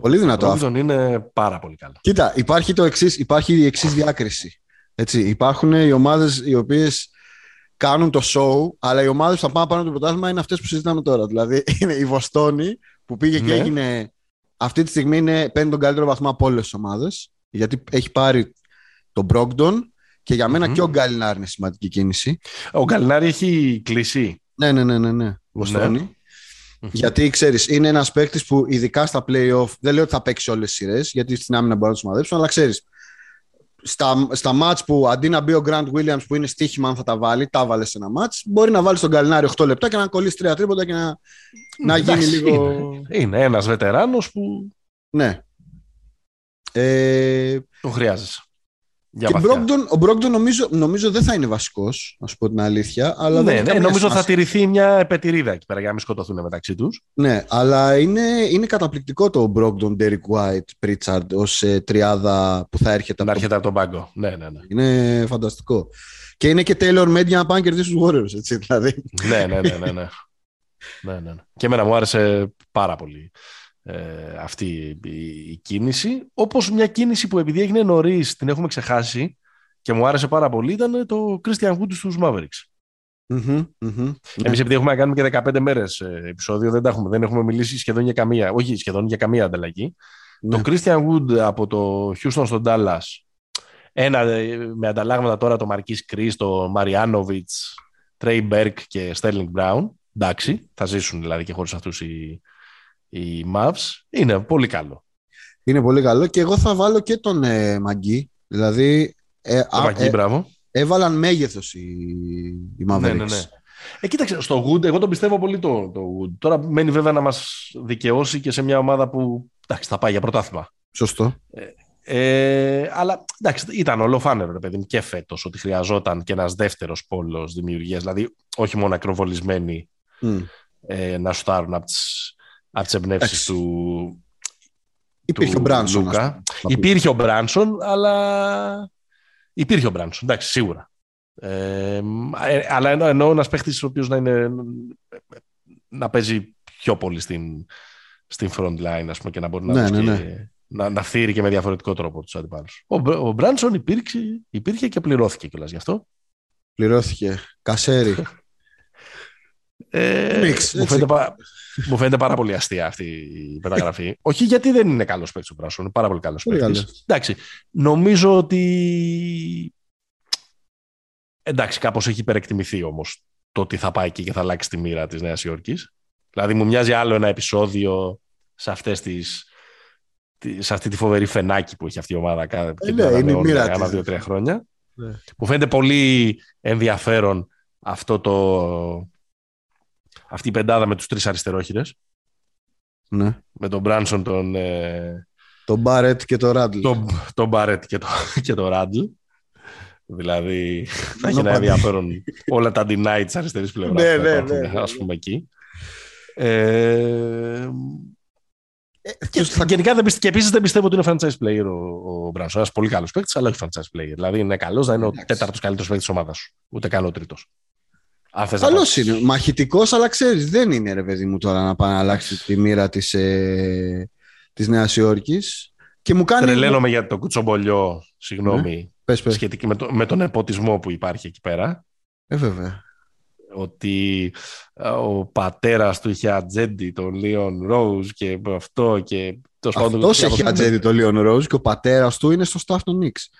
Πολύ δυνατό. Το είναι πάρα πολύ καλό. Κοίτα, υπάρχει, το εξής, υπάρχει η εξής διάκριση. Έτσι, υπάρχουν οι ομάδες οι οποίες κάνουν το show, αλλά οι ομάδες που θα πάνε πάνω το πρωτάθλημα είναι αυτές που συζητάμε τώρα. Δηλαδή είναι η Βοστόνη που πήγε και ναι. έγινε. Αυτή τη στιγμή είναι, παίρνει τον καλύτερο βαθμό από όλες τις ομάδες. Γιατί έχει πάρει τον Μπρόγκτον και για μενα και ο Γκαλινάρη είναι σημαντική κίνηση. Ο Γκαλινάρη έχει κλείσει. Ναι, ναι, ναι, ναι. ναι. Βοστόνη. Ναι. Γιατί ξέρεις, είναι ένας παίκτης που ειδικά στα playoff δεν λέω ότι θα παίξει όλες τις σειρές, γιατί στην άμυνα μπορεί να του μαδέψουν, αλλά ξέρεις, στα, στα μάτς που αντί να μπει ο Grant Williams που είναι στοίχημα αν θα τα βάλει, τα βάλε σε ένα μάτς, μπορεί να βάλει τον Καλινάρη 8 λεπτά και να κολλήσει τρία τρίποτα και να, να γίνει λίγο... Είναι, είναι ένας βετεράνος που... Ναι. Ε... Τον χρειάζεσαι. Για και Brogdon, ο Μπρόγκτον νομίζω, νομίζω δεν θα είναι βασικός, να σου πω την αλήθεια. Αλλά ναι, ναι νομίζω θα τηρηθεί μια επετηρίδα εκεί πέρα για να μην σκοτωθούν μεταξύ τους. Ναι, αλλά είναι, είναι καταπληκτικό το Brogdon, Derek White, Pritchard ως ε, τριάδα που θα έρχεται. Να έρχεται από τον πάγκο. Ναι, ναι, ναι. Είναι φανταστικό. Και είναι και Taylor Made για να πάνε κερδίσει τους Warriors, έτσι, δηλαδή. ναι, ναι, ναι, ναι, ναι. ναι, ναι. Και εμένα μου άρεσε πάρα πολύ ε, αυτή η, κίνηση. Όπως μια κίνηση που επειδή έγινε νωρίς, την έχουμε ξεχάσει και μου άρεσε πάρα πολύ ήταν το Christian Wood στους Mavericks. Mm-hmm, mm-hmm, Εμείς επειδή έχουμε να κάνουμε και 15 μέρες ε, επεισόδιο δεν, έχουμε, δεν έχουμε μιλήσει σχεδόν για καμία, όχι σχεδόν για καμία ανταλλαγή. Το ναι. Christian Wood από το Houston στον Dallas ένα ε, με ανταλλάγματα τώρα το Μαρκής Κρίς, το Μαριάνοβιτς, Τρέι Μπέρκ και Στέρλινγκ Μπράουν. Εντάξει, θα ζήσουν δηλαδή και χωρίς αυτούς οι, οι Mavs. Είναι πολύ καλό. Είναι πολύ καλό και εγώ θα βάλω και τον ε, Μαγκή. Δηλαδή, ε, το Μαγκή, ε, μπράβο. Έβαλαν μέγεθος οι, οι Mavericks. Ναι, ναι, ναι. Ε, κοίταξε, στο Wood, εγώ τον πιστεύω πολύ το, το Wood. Τώρα μένει βέβαια να μας δικαιώσει και σε μια ομάδα που εντάξει, θα πάει για πρωτάθλημα. Σωστό. Ε, ε, αλλά εντάξει, ήταν ολοφάνερο, ρε παιδί και φέτος ότι χρειαζόταν και ένας δεύτερος πόλος δημιουργίας. Δηλαδή, όχι μόνο ακροβολισμένοι mm. ε, να σουτάρουν από τις από τις εμπνεύσεις του. Υπήρχε του ο Μπράνσον. Υπήρχε ο Μπράνσον, αλλά. Υπήρχε ο Μπράνσον, εντάξει, σίγουρα. Ε, ε αλλά εννοώ, εννοώ ένας παίχτης ο οποίος να, είναι, να παίζει πιο πολύ στην, στην front line ας πούμε, και να μπορεί να, ναι, ναι, ναι. να, να φύρει και με διαφορετικό τρόπο τους αντιπάλους. Ο, ο Μπράνσον υπήρξε, υπήρχε και πληρώθηκε κιόλας γι' αυτό. Πληρώθηκε. Κασέρι. Ε, μου, φαίνεται, μου φαίνεται πάρα πολύ αστεία αυτή η μεταγραφή. Όχι γιατί δεν είναι καλός παίκτης ο Μπράσον, είναι πάρα πολύ καλός παίκτης. Εντάξει, νομίζω ότι. Εντάξει, κάπως έχει υπερεκτιμηθεί όμως το ότι θα πάει εκεί και θα αλλάξει τη μοίρα της Νέας Υόρκης. Δηλαδή, μου μοιάζει άλλο ένα επεισόδιο σε αυτές τις, σε αυτή τη φοβερή φενάκι που έχει αυτή η ομάδα κάθε ε, ναι, είναι η μοίρα κάνα δύο-τρία χρόνια. Ναι. Μου φαίνεται πολύ ενδιαφέρον αυτό το, αυτή η πεντάδα με τους τρεις αριστερόχειρες. Ναι. Με τον Μπράνσον, τον... Ε... Τον Μπάρετ και τον Ράντλ. Τον, τον Μπάρετ και, το, και τον Ράντλ. Δηλαδή, θα έχει ένα ενδιαφέρον όλα τα deny της αριστερής πλευράς. ναι, ναι, ναι, ναι, Ας πούμε εκεί. Ε, και, θα... Γενικά δεν πιστεύω, και επίσης δεν πιστεύω ότι είναι franchise player ο, ο Μπράνσον. Ένας πολύ καλός παίκτης, αλλά όχι franchise player. Δηλαδή είναι καλός να είναι ο τέταρτος καλύτερος παίκτης της ομάδας σου. Ούτε καν ο τρίτος. Καλός είναι. Μαχητικός, αλλά ξέρεις, δεν είναι ρε παιδί μου τώρα να πάει να αλλάξει τη μοίρα της ε, της Νέας Υόρκης. Και μου κάνει. Τρελαίνομαι για το κουτσομπολιό, συγγνώμη. Ναι. Πες, πες. Σχετική με, το, με τον εποτισμό που υπάρχει εκεί πέρα. Ε, βέβαια. Ότι ε, ο πατέρας του είχε ατζέντη, τον Λίον Ρόουζ και αυτό και... Αυτός έχει ατζέντη τον Λίον Ρόουζ και ο πατέρας του είναι στο staff των Νίξ.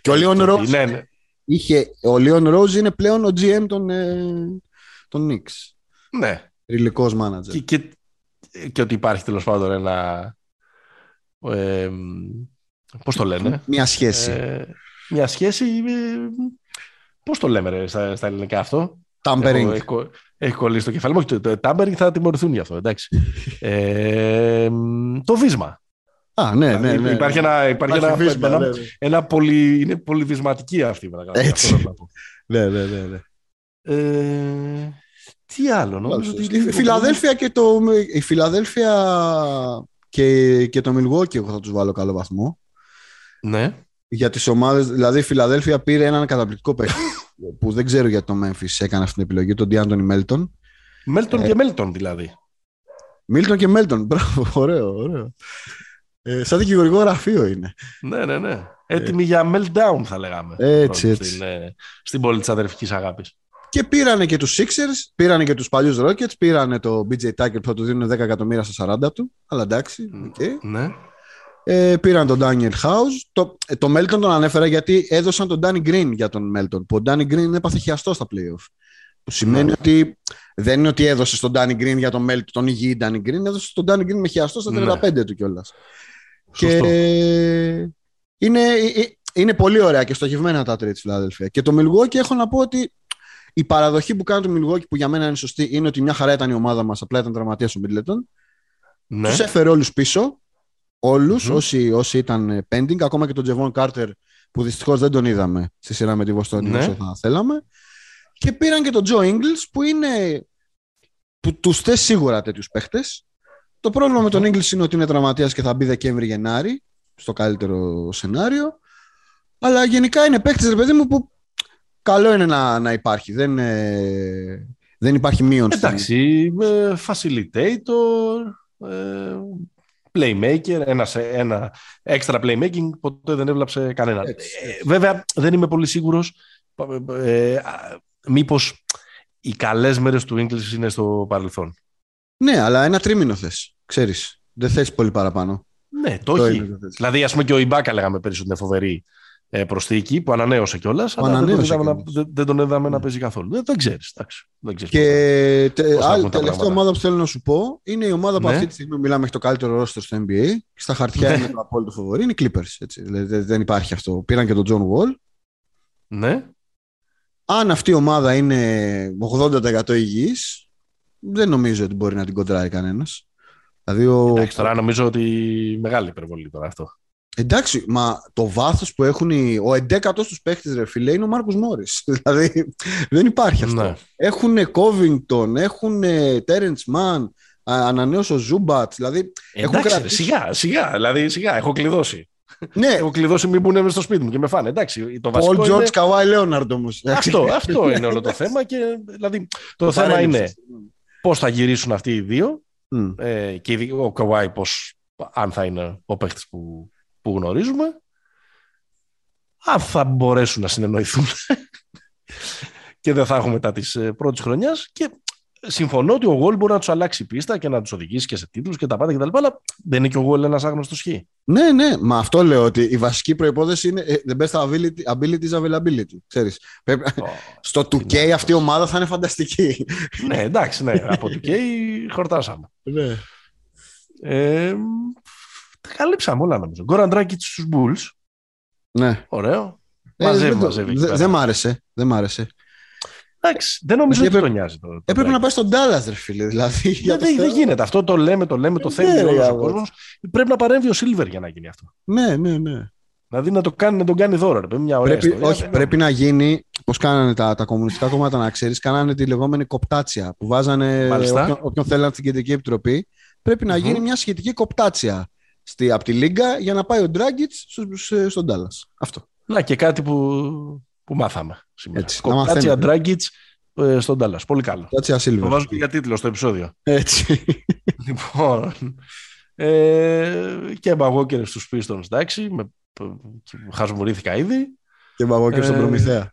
και ο Λίον Ρόουζ ναι, ναι. Είχε, ο Λίον Ρόζ είναι πλέον ο GM των, ε, των Knicks. Ναι. Ρηλικός μάνατζερ. Και, και, και ότι υπάρχει τέλος πάντων ένα. Ε, Πώς το λένε; Μια σχέση. Ε, μια σχέση. Ε, Πώς το λέμε ρε, στα, στα ελληνικά αυτό; Tampering. Έχει, έχει, έχει κολλήσει το κεφάλι μου. Όχι, το, το tampering θα τιμωρηθούν γι' αυτό. Εντάξει. ε, το βίσμα. Α, ναι, ναι, ναι. Υπάρχει ένα, υπάρχει ένα, βίσμα, ένα, ναι, ναι. ένα πολύ, είναι πολυβισματική αυτή η μεταγραφή. Έτσι. Αυτό θέλω να πω. ναι, ναι, ναι, ναι. Ε, τι άλλο, νομίζω. ότι- Η Φιλαδέλφια και το, η Φιλαδέλφια και, και το Milwaukee εγώ θα τους βάλω καλό βαθμό. Ναι. Για τις ομάδες, δηλαδή η Φιλαδέλφια πήρε έναν καταπληκτικό παίκτη που δεν ξέρω γιατί το Memphis έκανε αυτή την επιλογή, τον Ντιάντονι Μέλτον. Μέλτον Ε, και Μέλτον δηλαδή. Μίλτον και Μέλτον, μπράβο, ωραίο, ωραίο. Ε, σαν δικηγορικό γραφείο είναι. Ναι, ναι, ναι. Έτοιμοι για meltdown θα λέγαμε. Έτσι, Πρώτον, έτσι. Στην, ε, στην πόλη της αδερφικής αγάπης. Και πήρανε και τους Sixers, πήρανε και τους παλιούς Rockets, πήρανε το PJ Tucker που θα του δίνουν 10 εκατομμύρια στα 40 του, αλλά εντάξει, οκ. Ναι. Ε, πήραν τον Danuel House. Το, ε, το Melton τον ανέφερα γιατί έδωσαν τον Danny Green για τον Melton. Που ο Danny Green έπαθε χιαστό στα playoff. Που σημαίνει Ναι. ότι δεν είναι ότι έδωσε τον Danny Green για τον Melton, τον υγιή Danny Green, έδωσε τον Danny Green με χιαστό στα Ναι. 35 του κιόλας. Και Σωστό. είναι, ε, ε, είναι πολύ ωραία και στοχευμένα τα τρία της Φιλαδέλφια. Και το Milwaukee έχω να πω ότι η παραδοχή που κάνει το Milwaukee που για μένα είναι σωστή είναι ότι μια χαρά ήταν η ομάδα μας, απλά ήταν τραυματίας ο Middleton. ναι. Τους έφερε όλους πίσω. Όλους, Μμμ. όσοι, όσοι ήταν ε, pending, ακόμα και τον Τζεβόν Κάρτερ που δυστυχώς δεν τον είδαμε στη σειρά με τη Βοστόνη Ναι. όσο θα θέλαμε. Και πήραν και τον Τζο Ingles που είναι. που τους θες σίγουρα τέτοιους παίχτες. Το πρόβλημα με τον Ingles είναι ότι είναι τραυματίας και θα μπει Δεκέμβρη-Γενάρη, στο καλύτερο σενάριο. Αλλά γενικά είναι παίχτης, ρε παιδί μου, που καλό είναι να, να υπάρχει. Δεν, ε, δεν υπάρχει μείον στην- Εντάξει, ε, facilitator, ε, playmaker, ένας, ένα extra playmaking, ποτέ δεν έβλαψε κανέναν. Έτσι, Ε, βέβαια, δεν είμαι πολύ σίγουρος ε, α, μήπως οι καλές μέρες του English είναι στο παρελθόν. Ναι, αλλά ένα τρίμηνο θες, ξέρεις. Δεν θες πολύ παραπάνω. Ναι, το Το έχει. είναι το θες. Δηλαδή, ας πούμε και ο Ιμπάκα λέγαμε πέρυσι ότι είναι φοβερή ε, προσθήκη που ανανέωσε κιόλας. Αλλά δεν τον, ανανέωσε είδαμε να, κιόλας. δεν, δεν τον είδαμε να Ναι. παίζει καθόλου. Δεν, δεν ξέρεις. Δεν ξέρεις Και τε, Πώς θα άλλη βγουν τα τελευταία πράγματα. ομάδα που θέλω να σου πω είναι η ομάδα που Ναι. αυτή τη στιγμή μιλάμε έχει το καλύτερο roster στο NBA. Και στα χαρτιά Ναι. είναι το απόλυτο φοβορή. Είναι οι Clippers. Έτσι. Δηλαδή, δεν- δεν υπάρχει αυτό. Πήραν και τον John Wall. Ναι. Αν αυτή η ομάδα είναι 80% υγιής, δεν νομίζω ότι μπορεί να την κοντράει κανένας. Δηλαδή ο... Εντάξει, τώρα νομίζω ότι μεγάλη υπερβολή τώρα αυτό. Εντάξει, μα το βάθος που έχουν οι... ο 11ο τους παίχτες ρε φίλε είναι ο Μάρκους Μόρις. δηλαδή δεν υπάρχει αυτό. Ναι. Έχουν Covington, έχουν Terence Mann, α- ανανέωσε ο Ζούμπατς. Δηλαδή, έχουν Εντάξει, ρε, κρατήσει- σιγά, σιγά. Δηλαδή, σιγά. Έχω κλειδώσει. ναι, Έχω κλειδώσει μην μπουν στο σπίτι μου και με φάνε. Εντάξει, το Paul βασικό George, είναι... Kawhi Leonard όμως. Αυτό, αυτό είναι όλο το θέμα. Και, δηλαδή, το θέμα είναι πώς θα γυρίσουν αυτοί οι δύο Μμ. ε, και ειδικά ο Καβάη πώς, αν θα είναι ο παίχτης που, που γνωρίζουμε αν θα μπορέσουν να συνεννοηθούν και δεν θα έχουμε μετά της ε, πρώτης χρονιάς και συμφωνώ ότι ο Γόλ μπορεί να τους αλλάξει πίστα και να τους οδηγήσει και σε τίτλους και τα πάντα και τα λοιπά αλλά δεν είναι και ο Γόλ ένας άγνωστος χ. Ναι, ναι, μα αυτό λέω ότι η βασική προϋπόθεση είναι ε, the best ability, ability is availability. Ξέρεις. Πρέπει- Στο 2K αυτή η ομάδα θα είναι φανταστική. ναι, εντάξει, ναι, από το και χορτάσαμε. ναι. Ε, τα καλύψαμε όλα νομίζω. Γκόραν Ντράκη στους Bulls. ναι. Ωραίο. Ε, Μαζεύει, δεν το- μαζεύει. εκεί δε- πέρα. Δεν μ' άρεσε. Δεν μ' άρεσε. Εντάξει, δεν νομίζω Γιατί ότι έπρεπε- τον νοιάζει το. το Έπρεπε να Drake. πάει στον Dallas, ρε φίλε. Δηλαδή, για Δεν, το δεν, δεν Θεό. γίνεται. Αυτό το λέμε, το λέμε, το Ε, θέλει ναι, όλος ρε, ο αγόρι. κόσμος. Πρέπει να παρέμβει ο Σίλβερ για να γίνει αυτό. Ναι, ναι, ναι. Δηλαδή να το κάνει, να τον κάνει δώρο. Ρε. Μια ωραία Πρέπει, ιστορία. όχι, Δεν- πρέπει να γίνει πώς κάνανε τα, τα κομμουνιστικά κόμματα, να ξέρεις, κάνανε τη λεγόμενη κοπτάτσια που βάζανε Μάλιστα. όποιον, όποιον θέλανε στην Κεντρική Επιτροπή. Πρέπει να Μμμ. γίνει μια σχετική κοπτάτσια στη, από τη Λίγκα για να πάει ο Ντράγκητ στον Τάλλα. Αυτό. Να και κάτι που, που μάθαμε σήμερα. Έτσι, να Κοπτάτσια μαθαίνετε. Ντράγκητς ε, στον Τάλλας. Πολύ καλό. Κοπτάτσια Το Σίλβερ. βάζω και για τίτλο στο επεισόδιο. Έτσι. λοιπόν. Ε, και Μπαγόκερ στους Pistons, εντάξει. Με, χασμουρήθηκα ήδη. και εγώ και στον Ε, Προμηθέα.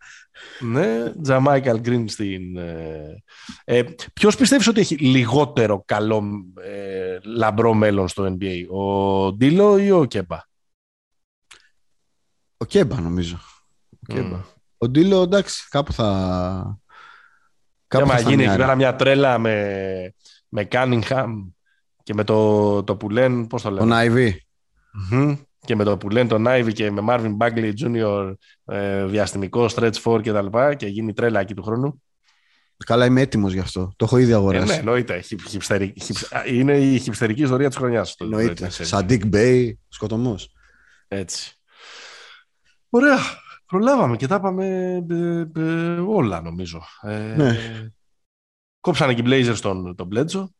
Ναι, Τζαμάικαλ Γκριν στην. Ε, ε, Ποιος πιστεύεις ότι έχει λιγότερο καλό ε, λαμπρό μέλλον στο NBA, ο Ντίλο ή ο Κέμπα; Ο Κέμπα, νομίζω. Ο Κέμπα. Μμ. Ο Ντίλο, εντάξει, κάπου θα. Κάπου θα γίνει εκεί πέρα μια τρέλα με, με Cunningham και με το, το που λένε, πώς το λένε; Τον Άιβι. Και με το που λένε τον Άιβι και με Marvin Bagley Jr. Ε, διαστημικό, stretch for και τα λοιπά και γίνει τρέλα εκεί του χρόνου. Καλά, είμαι έτοιμος γι' αυτό. Το έχω ήδη αγοράσει. Ε, ναι, εννοείται. Είναι η χυψτερική ιστορία της χρονιάς. Εννοείται. Σαν Dick Bay, σκοτωμός. Έτσι. Ωραία. Προλάβαμε και τα είπαμε ε, ε, όλα νομίζω. Ε, ναι. Κόψανε και οι Blazers τον, τον Μπλέτζο.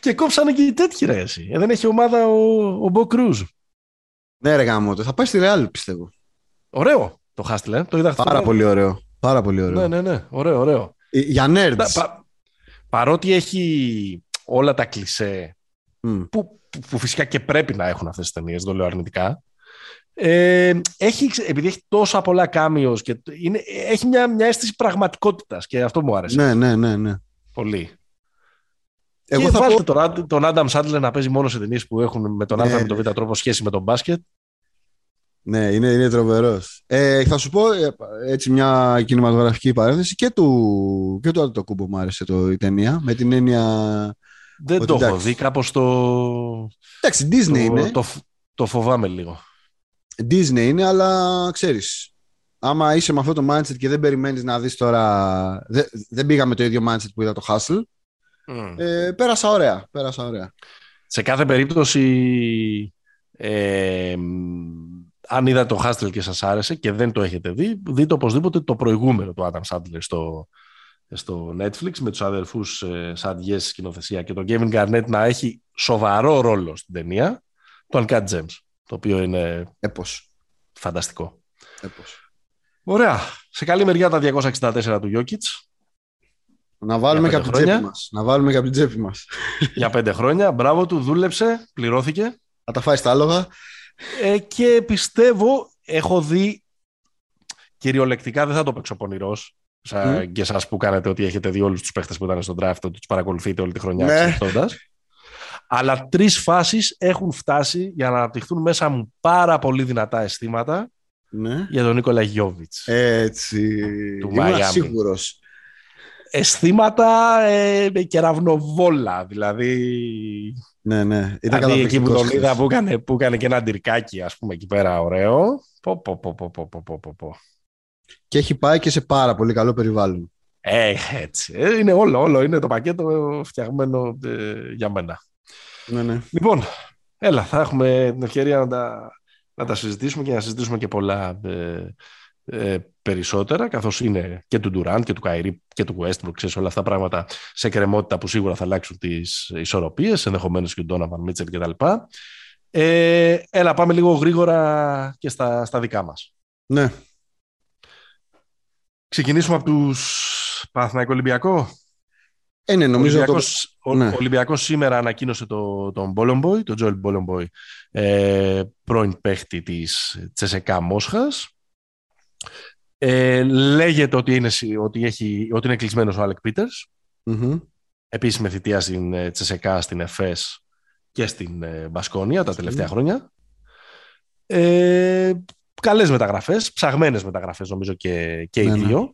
και κόψανε και οι τέτοιοι ρε εσύ. Ε, δεν έχει ομάδα ο, ο Μπο Κρούζ. Ναι ρε γάμο, θα πάει στη Real πιστεύω. Ωραίο το Χάστιλε. Το είδα Πάρα πολύ ωραίο. Πάρα πολύ ωραίο. Ναι, ναι, ναι. Ωραίο, ωραίο. Για nerds. Πα, παρότι έχει όλα τα κλισέ mm. που που φυσικά και πρέπει να έχουν αυτές τις ταινίες, το λέω αρνητικά. Ε, έχει, επειδή έχει τόσα πολλά κάμιος και είναι, έχει μια, μια αίσθηση πραγματικότητας και αυτό μου άρεσε. Ναι, ναι, ναι. ναι. Πολύ. Εγώ και θα βάλτε πω... τον, τον Άνταμ Σάντλερ να παίζει μόνο σε ταινίες που έχουν με τον ναι, Α με τον Β τρόπο σχέση με τον μπάσκετ. Ναι, είναι, είναι τρομερός. Ε, θα σου πω ε, έτσι μια κινηματογραφική παρένθεση και του, και του Αντοκούμπο μου άρεσε το, η ταινία με την έννοια δεν το έχω δει, κάπως το... Εντάξει, Disney το, είναι. Το, το φοβάμαι λίγο. Disney είναι, αλλά ξέρεις, άμα είσαι με αυτό το mindset και δεν περιμένεις να δεις τώρα... Δεν, δεν πήγα με το ίδιο mindset που είδα το Hustle. Mm. Ε, πέρασα ωραία, πέρασα ωραία. Σε κάθε περίπτωση, ε, αν είδα το Hustle και σας άρεσε και δεν το έχετε δει, δείτε οπωσδήποτε το προηγούμενο του Adam Sandler στο, στο Netflix με τους αδερφούς ε, Σαντιές σκηνοθεσία και τον Kevin Garnett να έχει σοβαρό ρόλο στην ταινία το Uncut Gems, το οποίο είναι Έπος. φανταστικό. Έπος. Ωραία. Σε καλή μεριά τα 264 του Jokic. Να βάλουμε και από την τσέπη μας. Να βάλουμε και από την τσέπη μας. Για πέντε χρόνια. Μπράβο του, δούλεψε, πληρώθηκε. Να τα φάει στα άλογα. Ε, και πιστεύω, έχω δει κυριολεκτικά, δεν θα το παίξω πονηρός, Σαν mm. και εσά που κάνετε ότι έχετε δει όλους τους παίχτες που ήταν στον draft, ότι τους παρακολουθείτε όλη τη χρονιά ναι. Αλλά τρεις φάσεις έχουν φτάσει για να αναπτυχθούν μέσα μου πάρα πολύ δυνατά αισθήματα ναι. για τον Νίκολα Γιώβιτς. Έτσι. Του Είμαι σίγουρος. Αισθήματα ε, κεραυνοβόλα, δηλαδή. Ναι, ναι. Ήταν δηλαδή εκεί που τον είδα που έκανε, που έκανε και ένα ντυρκάκι, ας πούμε, εκεί πέρα ωραίο. Πω, πω, πω, πω, πω, πω, πω, πω. Και έχει πάει και σε πάρα πολύ καλό περιβάλλον. Ε, έτσι. Ε, είναι όλο, όλο. Είναι το πακέτο φτιαγμένο ε, για μένα. Ναι, ναι. Λοιπόν, έλα, θα έχουμε την ευκαιρία να τα, να τα συζητήσουμε και να συζητήσουμε και πολλά ε, ε, περισσότερα, καθώς είναι και του Ντουράντ και του Καϊρή και του Westbrook, ξέρεις όλα αυτά τα πράγματα σε κρεμότητα που σίγουρα θα αλλάξουν τις ισορροπίες, ενδεχομένως και τον Ντόναβαν Μίτσελ κτλ. Ε, έλα, πάμε λίγο γρήγορα και στα, στα δικά μας. Ναι. Ξεκινήσουμε από τους Παναθηναϊκό Ολυμπιακό. Ε, ναι, νομίζω ο Ολυμπιακός, το... ναι. ο Ολυμπιακός σήμερα ανακοίνωσε το, τον Μπόλομποϊ, τον Τζόελ Μπόλομποϊ, ε, πρώην παίχτη της Τσεσεκά Μόσχας. Ε, λέγεται ότι είναι, ότι, έχει, ότι είναι κλεισμένος ο Άλεκ Πίτερς. Mm-hmm. Επίσης με θητεία στην ε, Τσεσεκά, στην ΕΦΕΣ και στην ε, Μπασκόνια τα τελευταία χρόνια. Ε, καλές μεταγραφές, ψαγμένες μεταγραφές νομίζω και, και οι ναι, ναι. δύο. Ναι.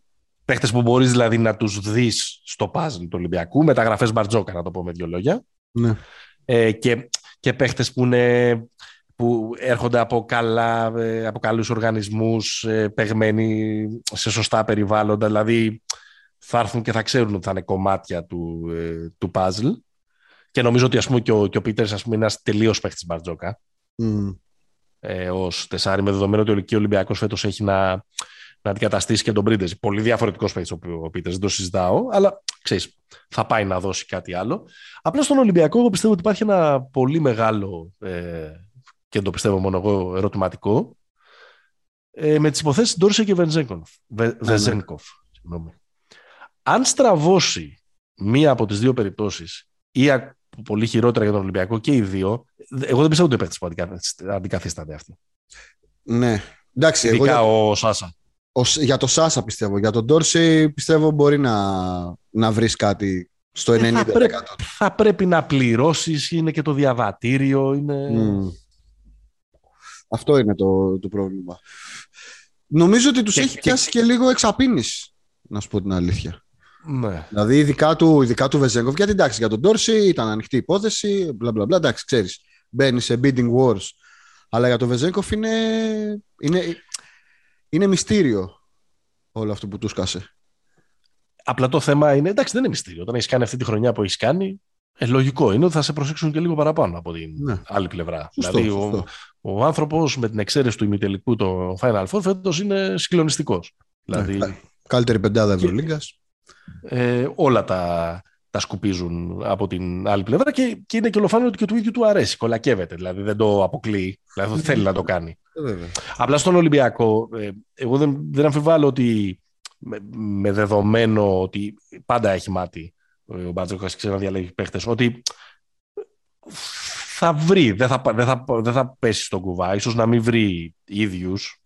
Παίχτες που μπορείς δηλαδή να τους δεις στο puzzle του Ολυμπιακού, μεταγραφές Μπαρτζόκα να το πω με δύο λόγια. Ναι. Ε, και, και παίχτες που, είναι, που έρχονται από, καλά, ε, από καλούς οργανισμούς, ε, παιγμένοι σε σωστά περιβάλλοντα, δηλαδή θα έρθουν και θα ξέρουν ότι θα είναι κομμάτια του, ε, του puzzle. Και νομίζω ότι ας πούμε, και ο, και ο Πίτερς ας πούμε, είναι ένας τελείως παίχτης Μπαρτζόκα. Mm ε, ω τεσάρι, με δεδομένο ότι ο Ολυμπιακός φέτος έχει να, να αντικαταστήσει και τον Πρίντεζ. Πολύ διαφορετικός παίκτης ο Πίτερ, δεν το συζητάω, αλλά ξέρεις, θα πάει να δώσει κάτι άλλο. Απλά στον Ολυμπιακό, εγώ πιστεύω ότι υπάρχει ένα πολύ μεγάλο ε, και το πιστεύω μόνο εγώ ερωτηματικό ε, με τις υποθέσεις Ντόρσε και Βενζέγκοφ. Βεζένκοφ. Αν στραβώσει μία από τις δύο περιπτώσεις ή πολύ χειρότερα για τον Ολυμπιακό και οι δύο. Εγώ δεν πιστεύω ότι ο παίχτη που αντικαθίσταται αυτή. Ναι. Εντάξει, Ειδικά εγώ, ο Σάσα. Ο, για το Σάσα πιστεύω. Για τον Ντόρση πιστεύω μπορεί να, να βρεις κάτι στο 90%. Ε, θα, πρέπει, θα πρέπει να πληρώσεις, είναι και το διαβατήριο. Είναι... Αυτό είναι το, το πρόβλημα. Νομίζω ότι τους έχει και... πιάσει και λίγο εξαπίνηση, να σου πω την αλήθεια. Ναι. Δηλαδή, ειδικά του, ειδικά του Βεζέγκοφ, γιατί εντάξει, για τον Τόρση ήταν ανοιχτή υπόθεση, μπλα μπλα μπλα. Εντάξει, ξέρεις, μπαίνει σε bidding wars. Αλλά για τον Βεζέγκοφ είναι, είναι, είναι μυστήριο όλο αυτό που του σκάσε. Απλά το θέμα είναι, εντάξει, δεν είναι μυστήριο. Όταν έχεις κάνει αυτή τη χρονιά που έχεις κάνει, ε, λογικό είναι ότι θα σε προσέξουν και λίγο παραπάνω από την ναι. άλλη πλευρά. Σωστό, δηλαδή, ο, ο άνθρωπος με την εξαίρεση του ημιτελικού το Final Four φέτος είναι συγκλονιστικός. Ναι, δηλαδή, καλύτερη πεντάδα Ευρωλίγκας. Ε, όλα τα, τα σκουπίζουν από την άλλη πλευρά και, και είναι και ολοφάνερο ότι και του ίδιου του αρέσει. Κολακεύεται, δηλαδή δεν το αποκλείει. Δηλαδή θέλει να το κάνει. Ε, Απλά στον Ολυμπιακό, ε, εγώ δεν, δεν αμφιβάλλω ότι με, με δεδομένο ότι πάντα έχει μάτι ο Μπάτζοκ ξέρει να διαλέγει παίχτες, ότι θα βρει, δεν θα, δεν θα, δεν θα πέσει στον κουβά, ίσως να μην βρει ίδιους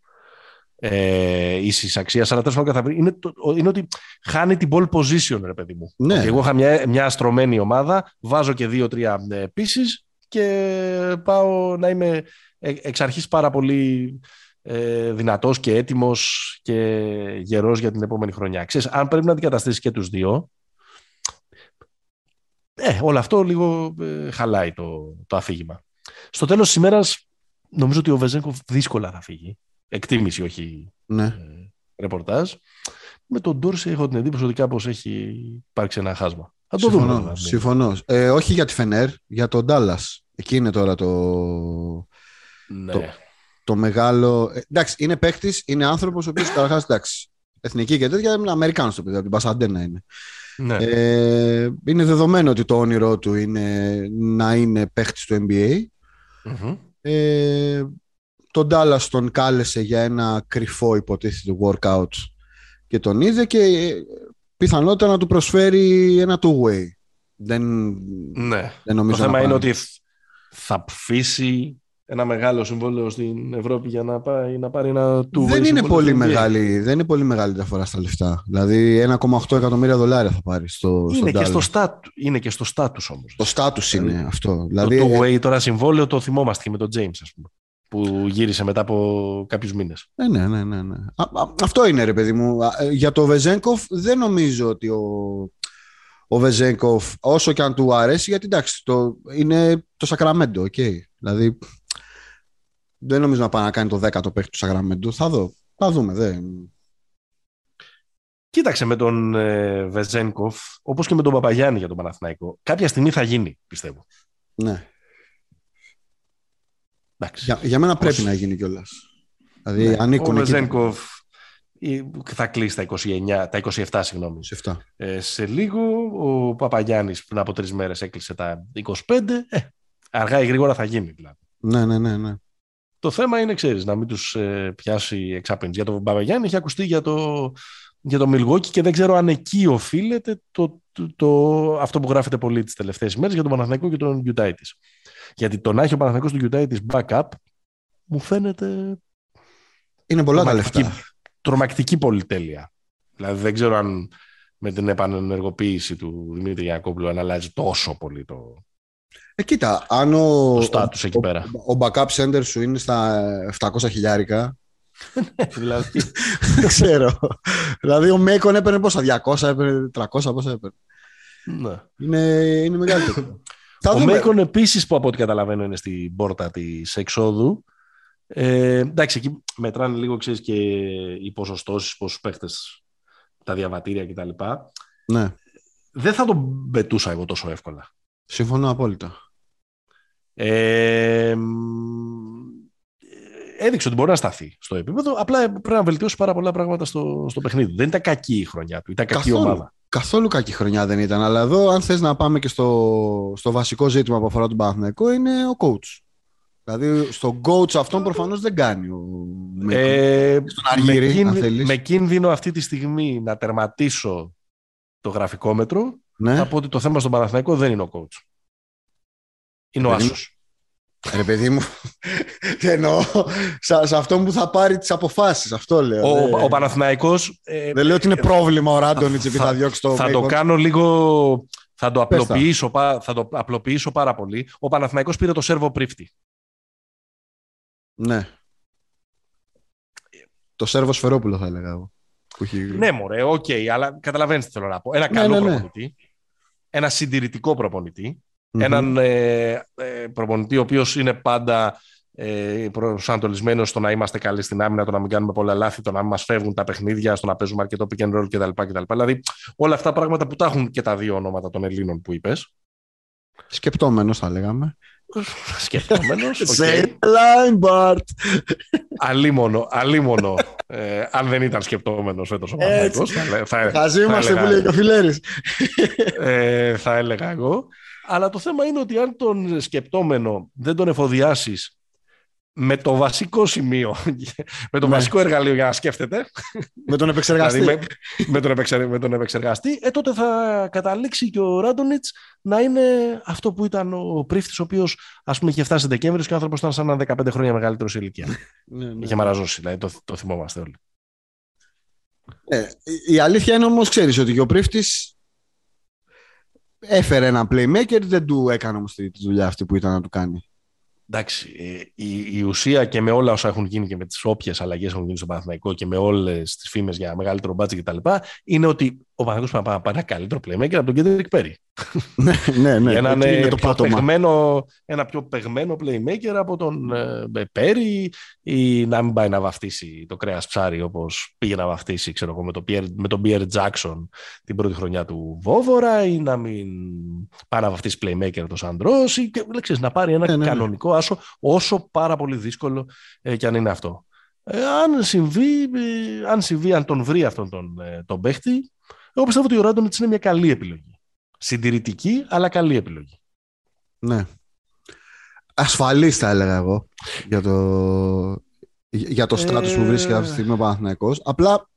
ε, ίσης αξίας, αλλά τέλος πάντων θα βρει. Είναι, είναι ότι χάνει την ball position, ρε παιδί μου. Ναι. εγώ είχα μια, μια αστρωμένη ομάδα, βάζω και δύο-τρία ε, πίσει και πάω να είμαι ε, εξ αρχής πάρα πολύ ε, δυνατός και έτοιμος και γερός για την επόμενη χρονιά. Ξέρεις, αν πρέπει να αντικαταστήσεις και τους δύο, ε, όλο αυτό λίγο ε, χαλάει το, το αφήγημα. Στο τέλος της ημέρας νομίζω ότι ο Βεζέγκοφ δύσκολα θα φύγει. Εκτίμηση, όχι ναι. ε, ρεπορτάζ. Με τον Ντόρση έχω την εντύπωση ότι κάπως έχει υπάρξει ένα χάσμα. Θα το συμφωνώ, δούμε. δηλαδή. συμφωνώ. Ε, όχι για τη Φενέρ, για τον Ντάλλα. Εκεί είναι τώρα το, Ναι. το, το μεγάλο. Ε, εντάξει, είναι παίχτη, είναι άνθρωπος ο οποίος καταρχάς εντάξει. Εθνική και τέτοια, είναι Αμερικάνος το παιδί, από την Πασαντένα είναι. ναι. Ε, είναι δεδομένο ότι το όνειρό του είναι να είναι παίχτη του NBA. Μμμ. Ε, τον Dallas τον κάλεσε για ένα κρυφό υποτίθεται workout και τον είδε και ε, πιθανότατα να του προσφέρει ένα two-way. Δεν, ναι. δεν νομίζω Το θέμα να είναι πάει. ότι θα ψήσει ένα μεγάλο συμβόλαιο στην Ευρώπη για να, πάει, να πάρει ένα του δεν είναι, πολύ μεγάλη, δεν είναι πολύ μεγάλη διαφορά στα λεφτά. Δηλαδή 1,8 εκατομμύρια δολάρια θα πάρει στο, Είναι, στον και στο Dallas. στάτου, είναι και στο στάτους όμως. Το status είναι αυτό. Δηλαδή, Δηλαδή, το ε, two-way τώρα συμβόλαιο το θυμόμαστε και με τον James, ας πούμε, που γύρισε μετά από κάποιους μήνες. Ναι, ναι, ναι, ναι, ναι. Α, α, αυτό είναι ρε παιδί μου. Α, ε, Για το Βεζένκοφ δεν νομίζω ότι ο, ο Βεζένκοφ όσο και αν του αρέσει, γιατί εντάξει, το, είναι το Σακραμέντο, οκ. Δηλαδή δεν νομίζω να πάει να κάνει το 10ο παίχτη του Σακραμέντο. Θα δω. Θα δούμε. Δεν... Κοίταξε με τον ε, Βεζένκοφ, όπως και με τον Παπαγιάννη για τον Παναθηναϊκό. Κάποια στιγμή θα γίνει, πιστεύω. Ναι. Εντάξει. Για, για μένα πρέπει Ως- να γίνει κιόλας. Δηλαδή Ναι. ανήκουν ο εκεί. Βεζένκοφ ε, θα κλείσει τα, 29, τα 27, συγγνώμη. Σε αυτά. Ε, σε λίγο ο Παπαγιάννης πριν από τρεις μέρες έκλεισε τα 25. Ε, αργά ή γρήγορα θα γίνει δηλαδή. Ναι, ναι, ναι, ναι. Το θέμα είναι, ξέρεις, να μην τους ε, πιάσει εξάπινση. Για τον Παπαγιάννη έχει ακουστεί για το, για το Milwaukee και δεν ξέρω αν εκεί οφείλεται το, το, το- αυτό που γράφεται πολύ τις τελευταίες ημέρες για τον Παναθηναϊκό και τον Γιουτάιτης. Γιατί το να έχει ο Παναθηναϊκός του Γιουτάιτης backup μου φαίνεται Είναι πολλά τα τρομακτική, λεφτά. τρομακτική πολυτέλεια. Δηλαδή δεν ξέρω αν με την επανενεργοποίηση του Δημήτρη Γιακόπουλου αν αλλάζει τόσο πολύ το, Ε, κοίτα, αν ο, το status εκεί ο, πέρα. ο backup center σου είναι στα 700 χιλιάρικα, δηλαδή, δεν ξέρω. δηλαδή ο Μέικον έπαιρνε πόσα, 200, έπαιρνε 300, πόσα έπαιρνε. ναι. Είναι, είναι μεγάλη το Θα Ο δούμε. Μέικον επίσης που από ό,τι καταλαβαίνω είναι στην πόρτα της εξόδου. Ε, εντάξει, εκεί μετράνε λίγο ξέρεις, και οι ποσοστώσεις, πόσους παίχτες, τα διαβατήρια κτλ. Ναι, Δεν θα τον πετούσα εγώ τόσο εύκολα. συμφωνώ απόλυτα. Ε, μ, έδειξε ότι μπορεί να σταθεί στο επίπεδο. Απλά πρέπει να βελτιώσει πάρα πολλά πράγματα στο, στο παιχνίδι. Δεν ήταν κακή η χρονιά του, ήταν κακή Καθόλου. ομάδα. Καθόλου κακή χρονιά δεν ήταν. Αλλά εδώ, αν θες να πάμε και στο, στο βασικό ζήτημα που αφορά τον Παναθηναϊκό, είναι ο coach. Δηλαδή, στον coach αυτόν προφανώς δεν κάνει ο Μέικον. Ε, Στον Αργύρι, με, κίνδυ- αν θέλεις. με κίνδυνο αυτή τη στιγμή να τερματίσω το γραφικό μέτρο, ναι. θα πω ότι το θέμα στον Παναθηναϊκό δεν είναι ο coach. Είναι ο Παιδί μου, Άσος. Ρε παιδί μου, εννοώ σε, σε αυτόν που θα πάρει τις αποφάσεις. Αυτό λέω. Ο, δεν, ο Παναθηναϊκός ε, δεν λέω ότι είναι πρόβλημα ο Ράντονιτς επειδή θα- θα διώξει το θα το Bacon. κάνω λίγο... Θα το, Πες τα. απλοποιήσω, πα- θα το απλοποιήσω πάρα πολύ. Ο Παναθηναϊκός πήρε το σέρβο πρίφτη. Ναι. Το Σέρβο Σφερόπουλο θα έλεγα εγώ. Ναι, μωρέ, OK, okay, αλλά καταλαβαίνετε τι θέλω να πω. Ένα ναι, καλό ναι, ναι. προπονητή, ένα συντηρητικό προπονητή, mm-hmm. έναν ε, ε, προπονητή ο οποίος είναι πάντα ε, προσανατολισμένος στο να είμαστε καλοί στην άμυνα, το να μην κάνουμε πολλά λάθη, το να μην μας φεύγουν τα παιχνίδια, στο να παίζουμε αρκετό pick and roll κτλ. κτλ. Δηλαδή, όλα αυτά πράγματα που τα έχουν και τα δύο όνόματα των Ελλήνων που είπες. Σκεπτόμενος, θα λέγαμε. Σκεπτόμενος. Say line, Bart. Αλίμονο, αλίμονο. ε, αν δεν ήταν σκεπτόμενος φέτος ο Παναγιώτο. Θα είμαστε που λέει ο Φιλέρη. ε, θα έλεγα εγώ. Αλλά το θέμα είναι ότι αν τον σκεπτόμενο δεν τον εφοδιάσεις με το βασικό σημείο, με το ναι. βασικό εργαλείο για να σκέφτεται. Με τον επεξεργαστή. Δηλαδή με, τον με τον επεξεργαστή, ε, τότε θα καταλήξει και ο Ράντονιτς να είναι αυτό που ήταν ο πρίφτης, ο οποίος ας πούμε είχε φτάσει Δεκέμβριος και ο άνθρωπος ήταν σαν ένα 15 χρόνια μεγαλύτερος σε ηλικία. ναι, ναι. Είχε μαραζώσει, δηλαδή το, το θυμόμαστε όλοι. Ε, η αλήθεια είναι όμως, ξέρεις ότι και ο πρίφτης έφερε ένα playmaker, δεν του έκανε όμως τη δουλειά αυτή που ήταν να του κάνει εντάξει, ε, η, η, ουσία και με όλα όσα έχουν γίνει και με τις όποιες αλλαγές έχουν γίνει στο Παναθηναϊκό και με όλες τις φήμες για μεγαλύτερο μπάτζι κτλ. είναι ότι ο Παναθηναϊκός πάει να πάρει ένα καλύτερο playmaker από τον Κέντρικ Πέρι. ναι, ναι, ναι. Ένα, είναι το πιο παιγμένο, ένα πιο παιγμένο playmaker από τον ε, Πέρι ή να μην πάει να βαφτίσει το κρέας ψάρι όπως πήγε να βαφτίσει ξέρω, με, το Pierre, με τον Pierre Jackson την πρώτη χρονιά του Βόβορα ή να μην πάει να βαφτίσει playmaker το Σαντρός ή και, να πάρει ένα ναι, ναι, ναι. κανονικό άσο όσο πάρα πολύ δύσκολο ε, και αν είναι αυτό. Ε, αν, συμβεί, ε, αν συμβεί, αν τον βρει αυτόν τον, ε, τον παίχτη, εγώ πιστεύω ότι ο Ράντονιτς είναι μια καλή επιλογή. Συντηρητική, αλλά καλή επιλογή. Ναι. Ασφαλής θα έλεγα εγώ για το, για το στράτος που βρίσκεται αυτή τη στιγμή ο Παναθηναϊκός. Απλά...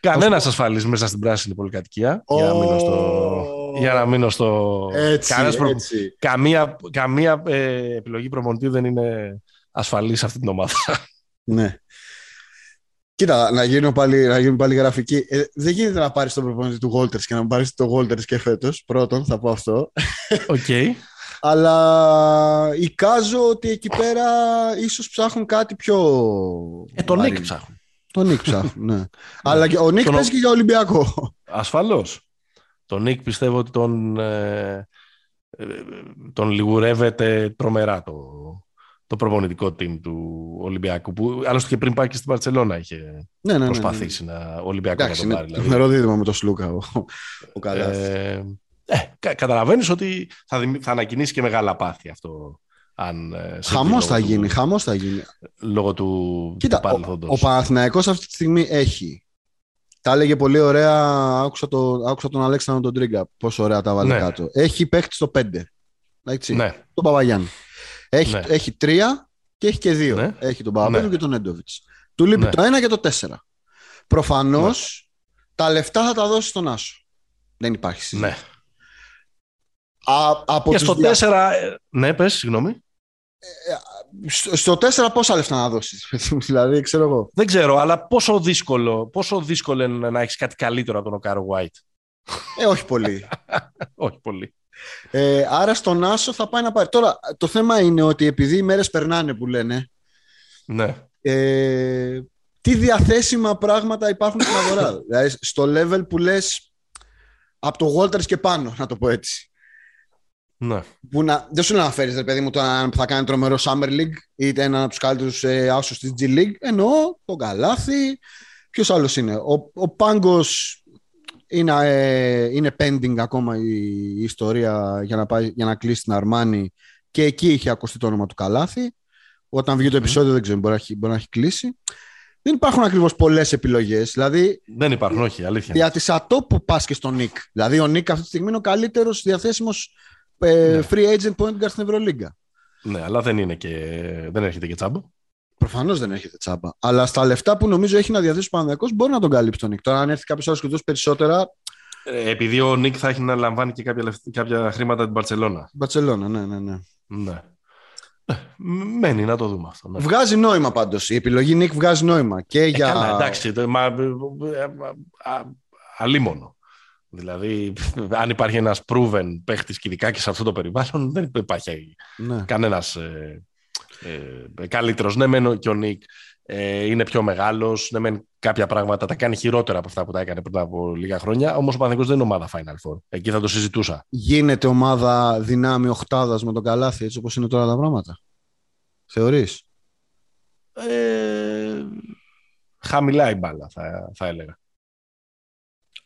Κανένας ασφαλής μέσα στην πράσινη πολυκατοικία. Για να μείνω στο... Για να μείνω στο... Έτσι, έτσι. Καμία, καμία ε, επιλογή προμονητή δεν είναι ασφαλής σε αυτή την ομάδα. Ναι. Κοίτα, να γίνω πάλι, να γίνω πάλι γραφική. Ε, δεν γίνεται να πάρεις τον προπονητή του Walters και να πάρεις τον Walters και φέτος. Πρώτον, θα πω αυτό. OK. Okay. Αλλά εικάζω ότι εκεί πέρα ίσως ψάχνουν κάτι πιο. Ε, τον Νίκ ψάχνουν. Τον Νίκ ψάχνουν, ναι. Αλλά ο Νίκ παίζει και για Ολυμπιακό. Ασφαλώς. Τον Νίκ πιστεύω ότι τον, ε, ε, τον λιγουρεύεται τρομερά το, το προπονητικό team του Ολυμπιακού. Που άλλωστε και πριν πάει και στην Παρσελώνα είχε ναι, ναι, ναι, προσπαθήσει ναι, να Ολυμπιακό Εντάξει, να τον πάρει. Δηλαδή. δίδυμα με τον Σλούκα ο, ο Ε, ε, καταλαβαίνεις ότι θα, θα ανακοινήσει και μεγάλα πάθη αυτό. Αν, ε, χαμός θα γίνει, χαμός θα γίνει. Λόγω του, Κοίτα, του ο, ο Παναθηναϊκός αυτή τη στιγμή έχει τα έλεγε πολύ ωραία, άκουσα, το, άκουσα τον Αλέξανδρο τον Τρίγκα, πόσο ωραία τα βάλε ναι. κάτω. Έχει παίχτη στο 5. Έτσι, ναι. Τον Παπαγιάννη. Έχει, ναι. έχει τρία και έχει και δύο. Ναι. Έχει τον Παπαπέζου ναι. και τον Έντοβιτ. Του λείπει ναι. το ένα και το τέσσερα. Προφανώς ναι. τα λεφτά θα τα δώσει στον Άσο. Δεν υπάρχει συζήτηση. Ναι. Α, από και στο δια... τέσσερα... Ε, ναι, πες, συγγνώμη. Ε, στο τέσσερα πόσα λεφτά να δώσεις, δηλαδή, ξέρω εγώ. Δεν ξέρω, αλλά πόσο δύσκολο, πόσο δύσκολο είναι να έχεις κάτι καλύτερο από τον Οκάρο White. Ε, όχι πολύ. όχι πολύ. Ε, άρα στον Άσο θα πάει να πάρει. Τώρα, το θέμα είναι ότι επειδή οι μέρες περνάνε που λένε, ναι. ε, τι διαθέσιμα πράγματα υπάρχουν στην αγορά. δηλαδή, στο level που λες από το Walters και πάνω, να το πω έτσι. Ναι. Που να, δεν σου λέω να φέρεις, ρε παιδί μου, το που θα κάνει τρομερό Summer League ή ένα από τους καλύτερους ε, άσου της G League. Εννοώ τον Καλάθι. Ποιος άλλος είναι. Ο, ο Πάγκος είναι, ε, είναι pending ακόμα η, η ιστορία για να, πάει, για να κλείσει την Αρμάνη και εκεί είχε ακουστεί το όνομα του Καλάθι. Όταν βγει το επεισόδιο, δεν ξέρω, μπορεί να έχει, μπορεί να έχει κλείσει. Δεν υπάρχουν ακριβώς πολλές επιλογές. Δηλαδή, δεν υπάρχουν, όχι, αλήθεια. Για τη ΑΤΟ που πας και στον Νικ. Δηλαδή, ο Νικ αυτή τη στιγμή είναι ο καλύτερος διαθέσιμος ε, ναι. free agent point guard στην Ευρωλίγκα. Ναι, αλλά δεν, είναι και, δεν έρχεται και τσάμπα. Προφανώς δεν έρχεται τσάμπα. Αλλά στα λεφτά που νομίζω έχει να διαθέσει ο Παναδιακό μπορεί να τον καλύψει τον Νικ. Τώρα, αν έρθει κάποιος άλλος και δώσει περισσότερα. Ε, επειδή ο Νικ θα έχει να λαμβάνει και κάποια, κάποια χρήματα την Παρσελώνα. Μπαρσελόνα, ναι, ναι, ναι. ναι. Ε, μένει να το δούμε αυτό. Ναι. Βγάζει νόημα πάντως. Η επιλογή Νικ βγάζει νόημα. Και ε, για... καλά, εντάξει. Μα, α, αλίμονο. Δηλαδή, αν υπάρχει ένας proven παίχτης και ειδικά και σε αυτό το περιβάλλον, δεν υπάρχει ναι. κανένας... Ε, ε, καλύτερος. Ναι, μένω και ο Νίκ ε, είναι πιο μεγάλος, ναι, μεν κάποια πράγματα τα κάνει χειρότερα από αυτά που τα έκανε πριν από λίγα χρόνια, όμως ο Παναθηναϊκός δεν είναι ομάδα Final Four. Εκεί θα το συζητούσα. Γίνεται ομάδα δυνάμει οχτάδας με τον Καλάθι, έτσι όπως είναι τώρα τα πράγματα. Θεωρείς; Ε, χαμηλά η μπάλα, θα, θα έλεγα.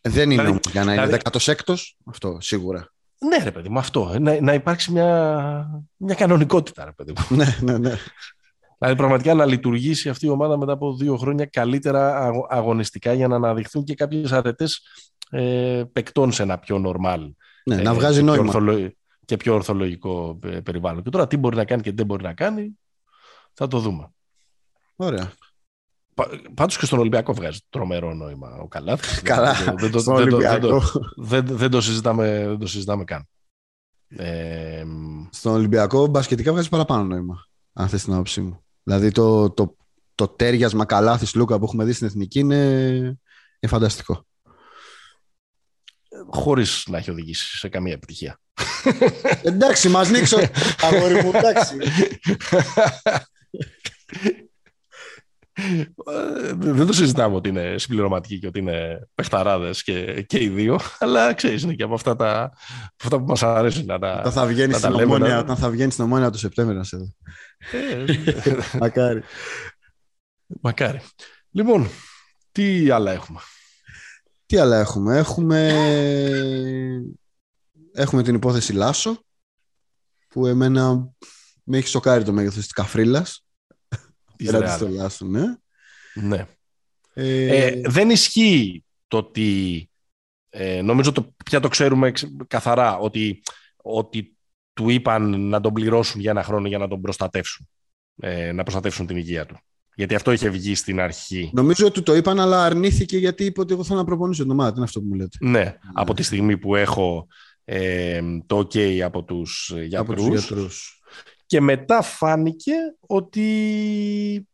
Δεν είναι δηλαδή, για να είναι δηλαδή, 16ο, αυτό σίγουρα. Ναι, ρε παιδί μου, αυτό. Να, να υπάρξει μια, μια κανονικότητα, ρε παιδί μου. ναι, ναι, ναι. Δηλαδή, πραγματικά να λειτουργήσει αυτή η ομάδα μετά από δύο χρόνια καλύτερα αγωνιστικά για να αναδειχθούν και κάποιες αρετές ε, παικτών σε ένα πιο νορμάλ. Ναι, ε, να βγάζει νόημα. και πιο ορθολογικό ε, περιβάλλον. Και τώρα τι μπορεί να κάνει και τι δεν μπορεί να κάνει, θα το δούμε. Ωραία. Πάντως και στον Ολυμπιακό βγάζει τρομερό νόημα ο Καλάθι. Καλά. Δεν, το, δεν, δεν, δεν, δεν, το συζητάμε, δεν το συζητάμε καν. Ε, στον Ολυμπιακό μπασκετικά βγάζει παραπάνω νόημα, αν θες την άποψή μου. Δηλαδή το, το, το τέριασμα Καλάθι Λούκα που έχουμε δει στην εθνική είναι, είναι φανταστικό. Χωρίς να έχει οδηγήσει σε καμία επιτυχία. εντάξει, μας νίξω. Αγόρι μου, εντάξει. Ε, δεν το συζητάμε ότι είναι συμπληρωματικοί και ότι είναι παιχταράδες και, και οι δύο, αλλά ξέρεις, είναι και από αυτά, τα, αυτά που μας αρέσουν να τα. Όταν θα βγαίνει στην ομόνια, όταν θα βγαίνει στην ομόνια το Σεπτέμβριο να σε δω. Ε, Μακάρι. Μακάρι. Λοιπόν, τι άλλα έχουμε; Τι άλλα έχουμε; Έχουμε, έχουμε την υπόθεση Λάσο, που εμένα με έχει σοκάρει το μέγεθος της καφρίλας. Της ναι. ναι. Ε... Ε, δεν ισχύει το ότι ε, νομίζω το, πια το ξέρουμε καθαρά ότι, ότι του είπαν να τον πληρώσουν για ένα χρόνο για να τον προστατεύσουν. Ε, να προστατεύσουν την υγεία του. Γιατί αυτό είχε βγει στην αρχή. Νομίζω ότι το είπαν, αλλά αρνήθηκε γιατί είπε ότι εγώ θέλω να προπονήσω το μάτι. Είναι αυτό που μου λέτε. Ναι, ναι. από τη στιγμή που έχω ε, το OK από τους γιατρούς. Από τους γιατρούς. Και μετά φάνηκε ότι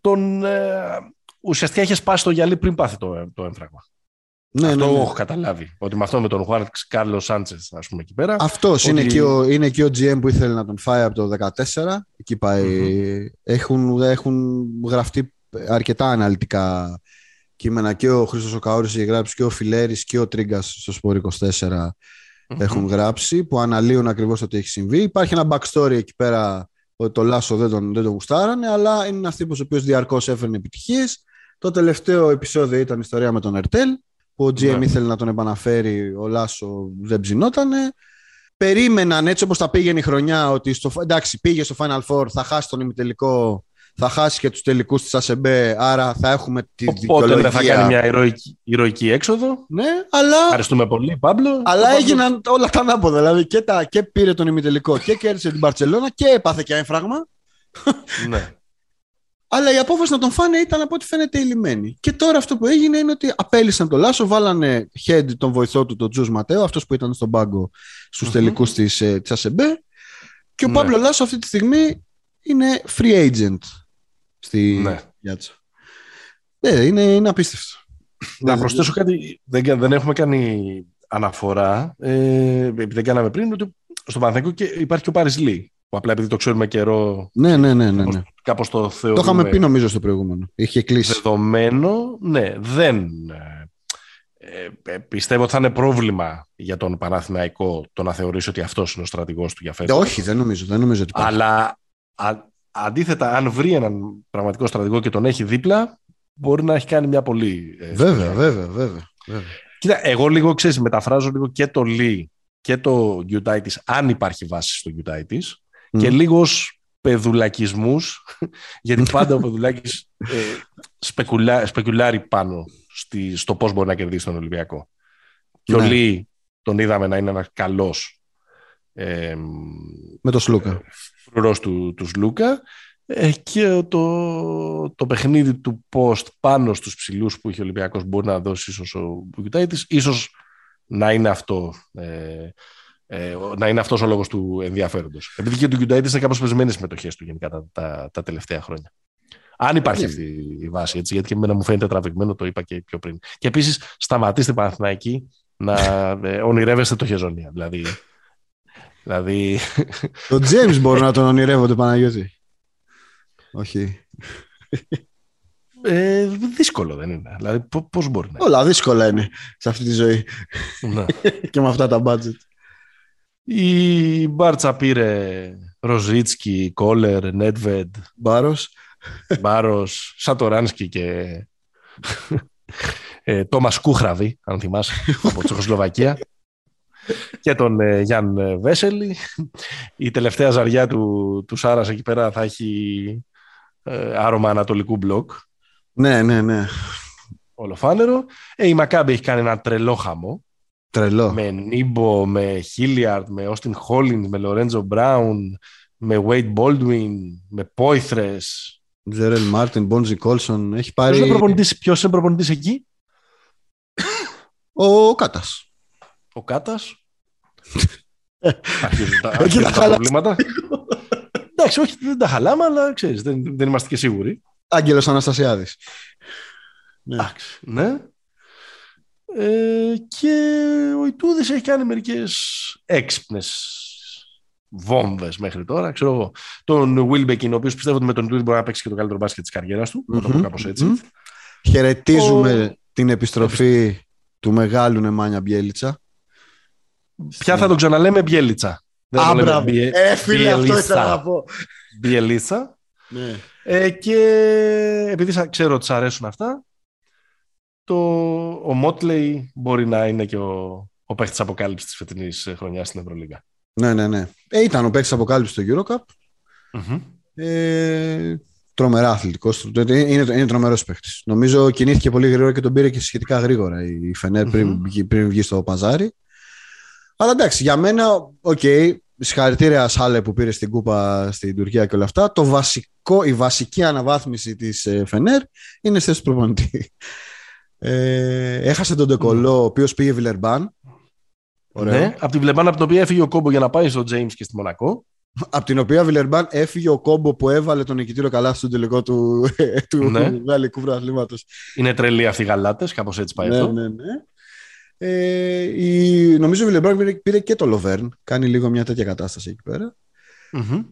τον, ε, ουσιαστικά είχε σπάσει το γυαλί πριν πάθει το, το έμφραγμα. Ναι, αυτό ναι, ναι. έχω καταλάβει. Ότι με αυτό με τον Χουάρτ Κάρλος Σάντσες, ας πούμε εκεί πέρα. Αυτός ότι... είναι, και ο, είναι και ο GM που ήθελε να τον φάει από το 2014. Εκεί Έχουν, έχουν γραφτεί αρκετά αναλυτικά κείμενα και ο Χρήστος Οκαόρη έχει γράψει και ο Φιλέρης και ο Τρίγκας στο Σπορ 24 έχουν γράψει που αναλύουν ακριβώς το τι έχει συμβεί. Υπάρχει ένα backstory εκεί πέρα ότι το Λάσο δεν τον, δεν τον γουστάρανε, αλλά είναι ένας τύπος ο οποίος διαρκώς έφερνε επιτυχίες. Το τελευταίο επεισόδιο ήταν η ιστορία με τον Ερτέλ, που ο GM ναι. ήθελε να τον επαναφέρει, ο Λάσο δεν ψινότανε. Περίμεναν έτσι όπως τα πήγαινε η χρονιά, ότι στο, εντάξει, πήγε στο Final Four, θα χάσει τον ημιτελικό θα χάσει και τους τελικούς της ΑΣΕΜΠΕ, άρα θα έχουμε τη Οπότε δικαιολογία. Οπότε θα κάνει μια ηρωική, ηρωική έξοδο. Ναι, αλλά. Ευχαριστούμε πολύ, Πάμπλο. Αλλά έγιναν όλα τα ανάποδα. Δηλαδή και, τα, και πήρε τον ημιτελικό και κέρδισε την Παρσελώνα και έπαθε και έμφραγμα. Ναι. Αλλά η απόφαση να τον φάνε ήταν από ό,τι φαίνεται ηλυμένη. Και τώρα αυτό που έγινε είναι ότι απέλησαν τον Λάσο, βάλανε head τον βοηθό του, τον Τζους Ματέο, αυτός που ήταν στον πάγκο στους mm-hmm. τελικούς της ε, ΑΣΕΜΠΕ. Και ο ναι. Παύλο Λάσο αυτή τη στιγμή είναι free agent στη ναι. Γιάτσα. Ναι, είναι, είναι απίστευτο. Να προσθέσω κάτι, δεν, δεν έχουμε κάνει αναφορά, ε, επειδή δεν κάναμε πριν, ότι στο Παναθηναϊκό υπάρχει και ο Πάρης Λί, που απλά επειδή το ξέρουμε καιρό... Ναι, ναι, ναι. ναι, ναι. Κάπως το θεωρούμε... Το είχαμε πει νομίζω στο προηγούμενο. Είχε κλείσει. Δεδομένο, ναι, δεν... Ε, ε, πιστεύω ότι θα είναι πρόβλημα για τον Παναθηναϊκό το να θεωρήσει ότι αυτός είναι ο στρατηγός του για φέτος. Όχι, δεν νομίζω, δεν νομίζω ότι υπάρχει. Αλλά Αντίθετα, αν βρει έναν πραγματικό στρατηγό και τον έχει δίπλα, μπορεί να έχει κάνει μια πολύ. Ε, βέβαια, βέβαια, βέβαια, βέβαια. Κοίτα, εγώ λίγο ξέρεις, μεταφράζω λίγο και το Λί και το Γιουτάι αν υπάρχει βάση στο Γιουτάι και λίγο παιδουλακισμούς, γιατί πάντα ο παιδουλάκης ε, σπεκουλά, σπεκουλάρει πάνω στη, στο πώς μπορεί να κερδίσει τον Ολυμπιακό. Και ο ναι. Λί τον είδαμε να είναι ένας καλός. Ε, με το Σλούκα φρουρός του, τους Σλούκα ε, και το, το παιχνίδι του post πάνω στους ψηλούς που είχε ο Ολυμπιακός μπορεί να δώσει ίσως ο Μπουκιτάιτης ίσως να είναι αυτό ε, ε, να είναι αυτός ο λόγος του ενδιαφέροντος. Επειδή και ο Μπουκιτάιτης είναι κάπως πεσμένες συμμετοχές του γενικά τα, τα, τα τελευταία χρόνια. Αν υπάρχει αυτή η βάση, έτσι, γιατί και εμένα μου φαίνεται τραβηγμένο, το είπα και πιο πριν. Και επίσης σταματήστε Παναθηναϊκή να ε, ονειρεύεστε το χεζόνια. Δηλαδή, Δηλαδή... Το James μπορεί να τον ονειρεύονται Παναγιώτη. Όχι. Ε, δύσκολο δεν είναι. Δηλαδή, πώς μπορεί να είναι; Όλα δύσκολα είναι σε αυτή τη ζωή. Ναι. και με αυτά τα budget. Η Μπάρτσα πήρε Ροζίτσκι, Κόλερ, Νέτβεντ. Μπάρος. Μπάρος, Σατοράνσκι και ε, Τόμας Κούχραβη, αν θυμάσαι, από Τσεχοσλοβακία. Και τον ε, Γιάν Βέσελη. Η τελευταία ζαριά του, του Σάρας εκεί πέρα θα έχει ε, άρωμα ανατολικού μπλοκ. Ναι, ναι, ναι. Ολοφάνερο. Ε, η Μακάμπη έχει κάνει ένα τρελό χαμό. Τρελό. Με Νέμπο, με Χίλιαρντ, με Όστιν Χόλινς, με Λορέντζο Μπράουν, με Wade Baldwin, με Πόιθρες. Τζερέλ Μάρτιν, Μπόνζι Κόλσον. Έχει πάρει... Ποιος είναι προπονητής, εκεί; Ο Κάτας. Ο Κάτας; Αρχίζουν τα, τα προβλήματα. Εντάξει, όχι, δεν τα χαλάμε, αλλά ξέρεις, δεν, δεν είμαστε και σίγουροι. Άγγελος Αναστασιάδης. Ναι. Εντάξει, ναι. Ε, και ο Ιτούδης έχει κάνει μερικές έξυπνες βόμβες μέχρι τώρα. Ξέρω εγώ. Τον Wilbekin, ο οποίος πιστεύω ότι με τον Ιτούδη μπορεί να παίξει και το καλύτερο μπάσκετ της καριέρας του. Mm-hmm. το πω κάπως έτσι. Mm-hmm. Χαιρετίζουμε την επιστροφή του μεγάλου Νεμάνια Μπιέλιτσα. Ποια θα τον ξαναλέμε Μπιέλιτσα. Δεν το λέμε μπιε... Ε, φίλε, αυτό ήθελα να πω. Μπιελίτσα. Ναι. Ε, και επειδή ξέρω ότι σ' αρέσουν αυτά, το, ο Μότλεϊ μπορεί να είναι και ο, ο παίχτης αποκάλυψης της φετινής χρονιάς στην Ευρωλίγα. Ναι, ναι, ναι. Ε, ήταν ο παίχτης αποκάλυψης στο Eurocup. Mm-hmm. Ε, τρομερά αθλητικός. Είναι, είναι τρομερός παίχτης. Νομίζω κινήθηκε πολύ γρήγορα και τον πήρε και σχετικά γρήγορα η Φενέρ mm-hmm. πριν, πριν βγει στο παζάρι. Αλλά εντάξει, για μένα, OK, okay, συγχαρητήρια Σάλε που πήρες στην κούπα στην Τουρκία και όλα αυτά. Το βασικό, η βασική αναβάθμιση της ε, Φενέρ είναι στη προπονητή. Ε, έχασε τον Ντεκολό, ο οποίος πήγε Βιλερμπάν. Ναι, από τη Βιλερμπάν από την οποία έφυγε ο Κόμπο για να πάει στο James και στη Μονακό. Από την οποία Βιλερμπάν έφυγε ο Κόμπο που έβαλε τον νικητήριο καλάθι στον τελικό του, του ναι. γαλλικού πρωταθλήματος. Είναι τρελοί αυτοί οι γαλάτες, κάπως έτσι πάει ναι, αυτό. Ναι, ναι. Ε, η, νομίζω ο Βιλερμπάν πήρε, πήρε, και το Λοβέρν. Κάνει λίγο μια τέτοια κατάσταση εκεί πέρα. Mm-hmm.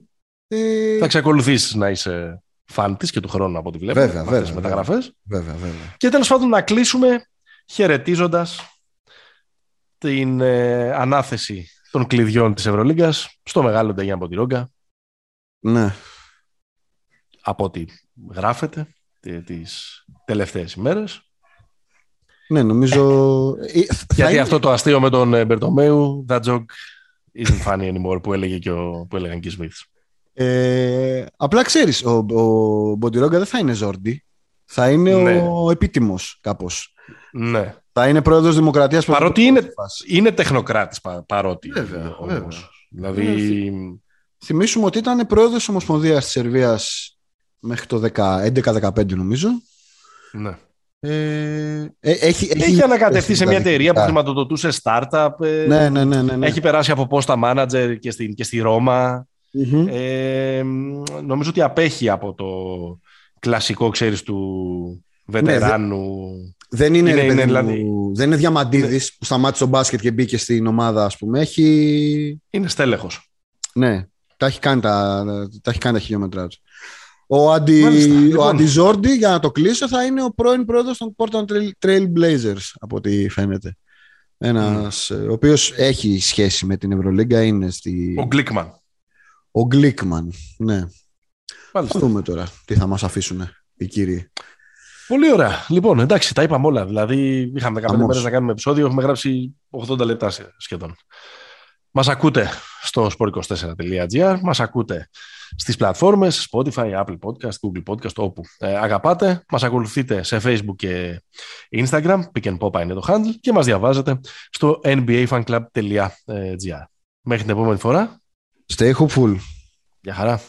Ε... Θα εξακολουθήσεις να είσαι φαν της και του χρόνου από ό,τι βλέπω. Βέβαια, βέβαια. μεταγραφές. Βέβαια, βέβαια. Και τέλος πάντων να κλείσουμε χαιρετίζοντας την ε, ανάθεση των κλειδιών της Ευρωλίγκας στο μεγάλο Νταγιάν Ποντιρόγκα. Ναι. Από ό,τι γράφεται τις τελευταίες ημέρες. Ναι, νομίζω... Ε, Γιατί είναι... αυτό το αστείο με τον ε, Μπερτομέου, that joke isn't funny anymore, που, έλεγε και ο, που έλεγαν και οι Smiths. Ε, απλά ξέρεις, ο, ο Μποντιρόγκα δεν θα είναι Ζόρντι. Θα είναι ναι. ο επίτιμος κάπως. Ναι. Θα είναι πρόεδρος Δημοκρατίας. Παρότι είναι, είναι τεχνοκράτης παρότι. Βέβαια, όμως. βέβαια. Δηλαδή... Θυμήσουμε ότι ήταν πρόεδρος Ομοσπονδίας της Σερβίας μέχρι το 11-15 νομίζω. Ναι. Ε, ε, έχει, έχει, έχει ανακατευτεί σε μια εταιρεία που χρηματοδοτούσε startup. Ε, ναι, ναι, ναι, ναι, ναι. Έχει περάσει από posta manager και στη, και στη ρώμα. Mm-hmm. Ε, νομίζω ότι απέχει από το κλασικό, ξέρεις, του βετεράνου. Ναι, δεν είναι, είναι, είναι, δηλαδή... δεν είναι διαμαντίδης που σταμάτησε το μπάσκετ και μπήκε στην ομάδα, ας πούμε. Έχει... Είναι στέλεχος. Ναι, τα έχει κάνει τα, τα, έχει κάνει τα χιλιόμετρά τους. Ο, Αντι, λοιπόν. Αντιζόρντι, για να το κλείσω, θα είναι ο πρώην πρόεδρος των Portland Trail Blazers, από ό,τι φαίνεται. Ένας, mm. ο οποίος έχει σχέση με την Ευρωλίγκα, είναι στη... Ο Γκλίκμαν. Ο Γκλίκμαν, ναι. Μάλιστα. δούμε τώρα τι θα μας αφήσουν οι κύριοι. Πολύ ωραία. Λοιπόν, εντάξει, τα είπαμε όλα. Δηλαδή, είχαμε 15 μέρες να κάνουμε επεισόδιο, έχουμε γράψει 80 λεπτά σχεδόν. Μας ακούτε στο sport24.gr, μας ακούτε στις πλατφόρμες Spotify, Apple Podcast, Google Podcast, όπου ε, αγαπάτε. Μας ακολουθείτε σε Facebook και Instagram, Pick and Pop είναι το handle και μας διαβάζετε στο nbafanclub.gr. Μέχρι την επόμενη φορά. Stay hopeful. Γεια χαρά.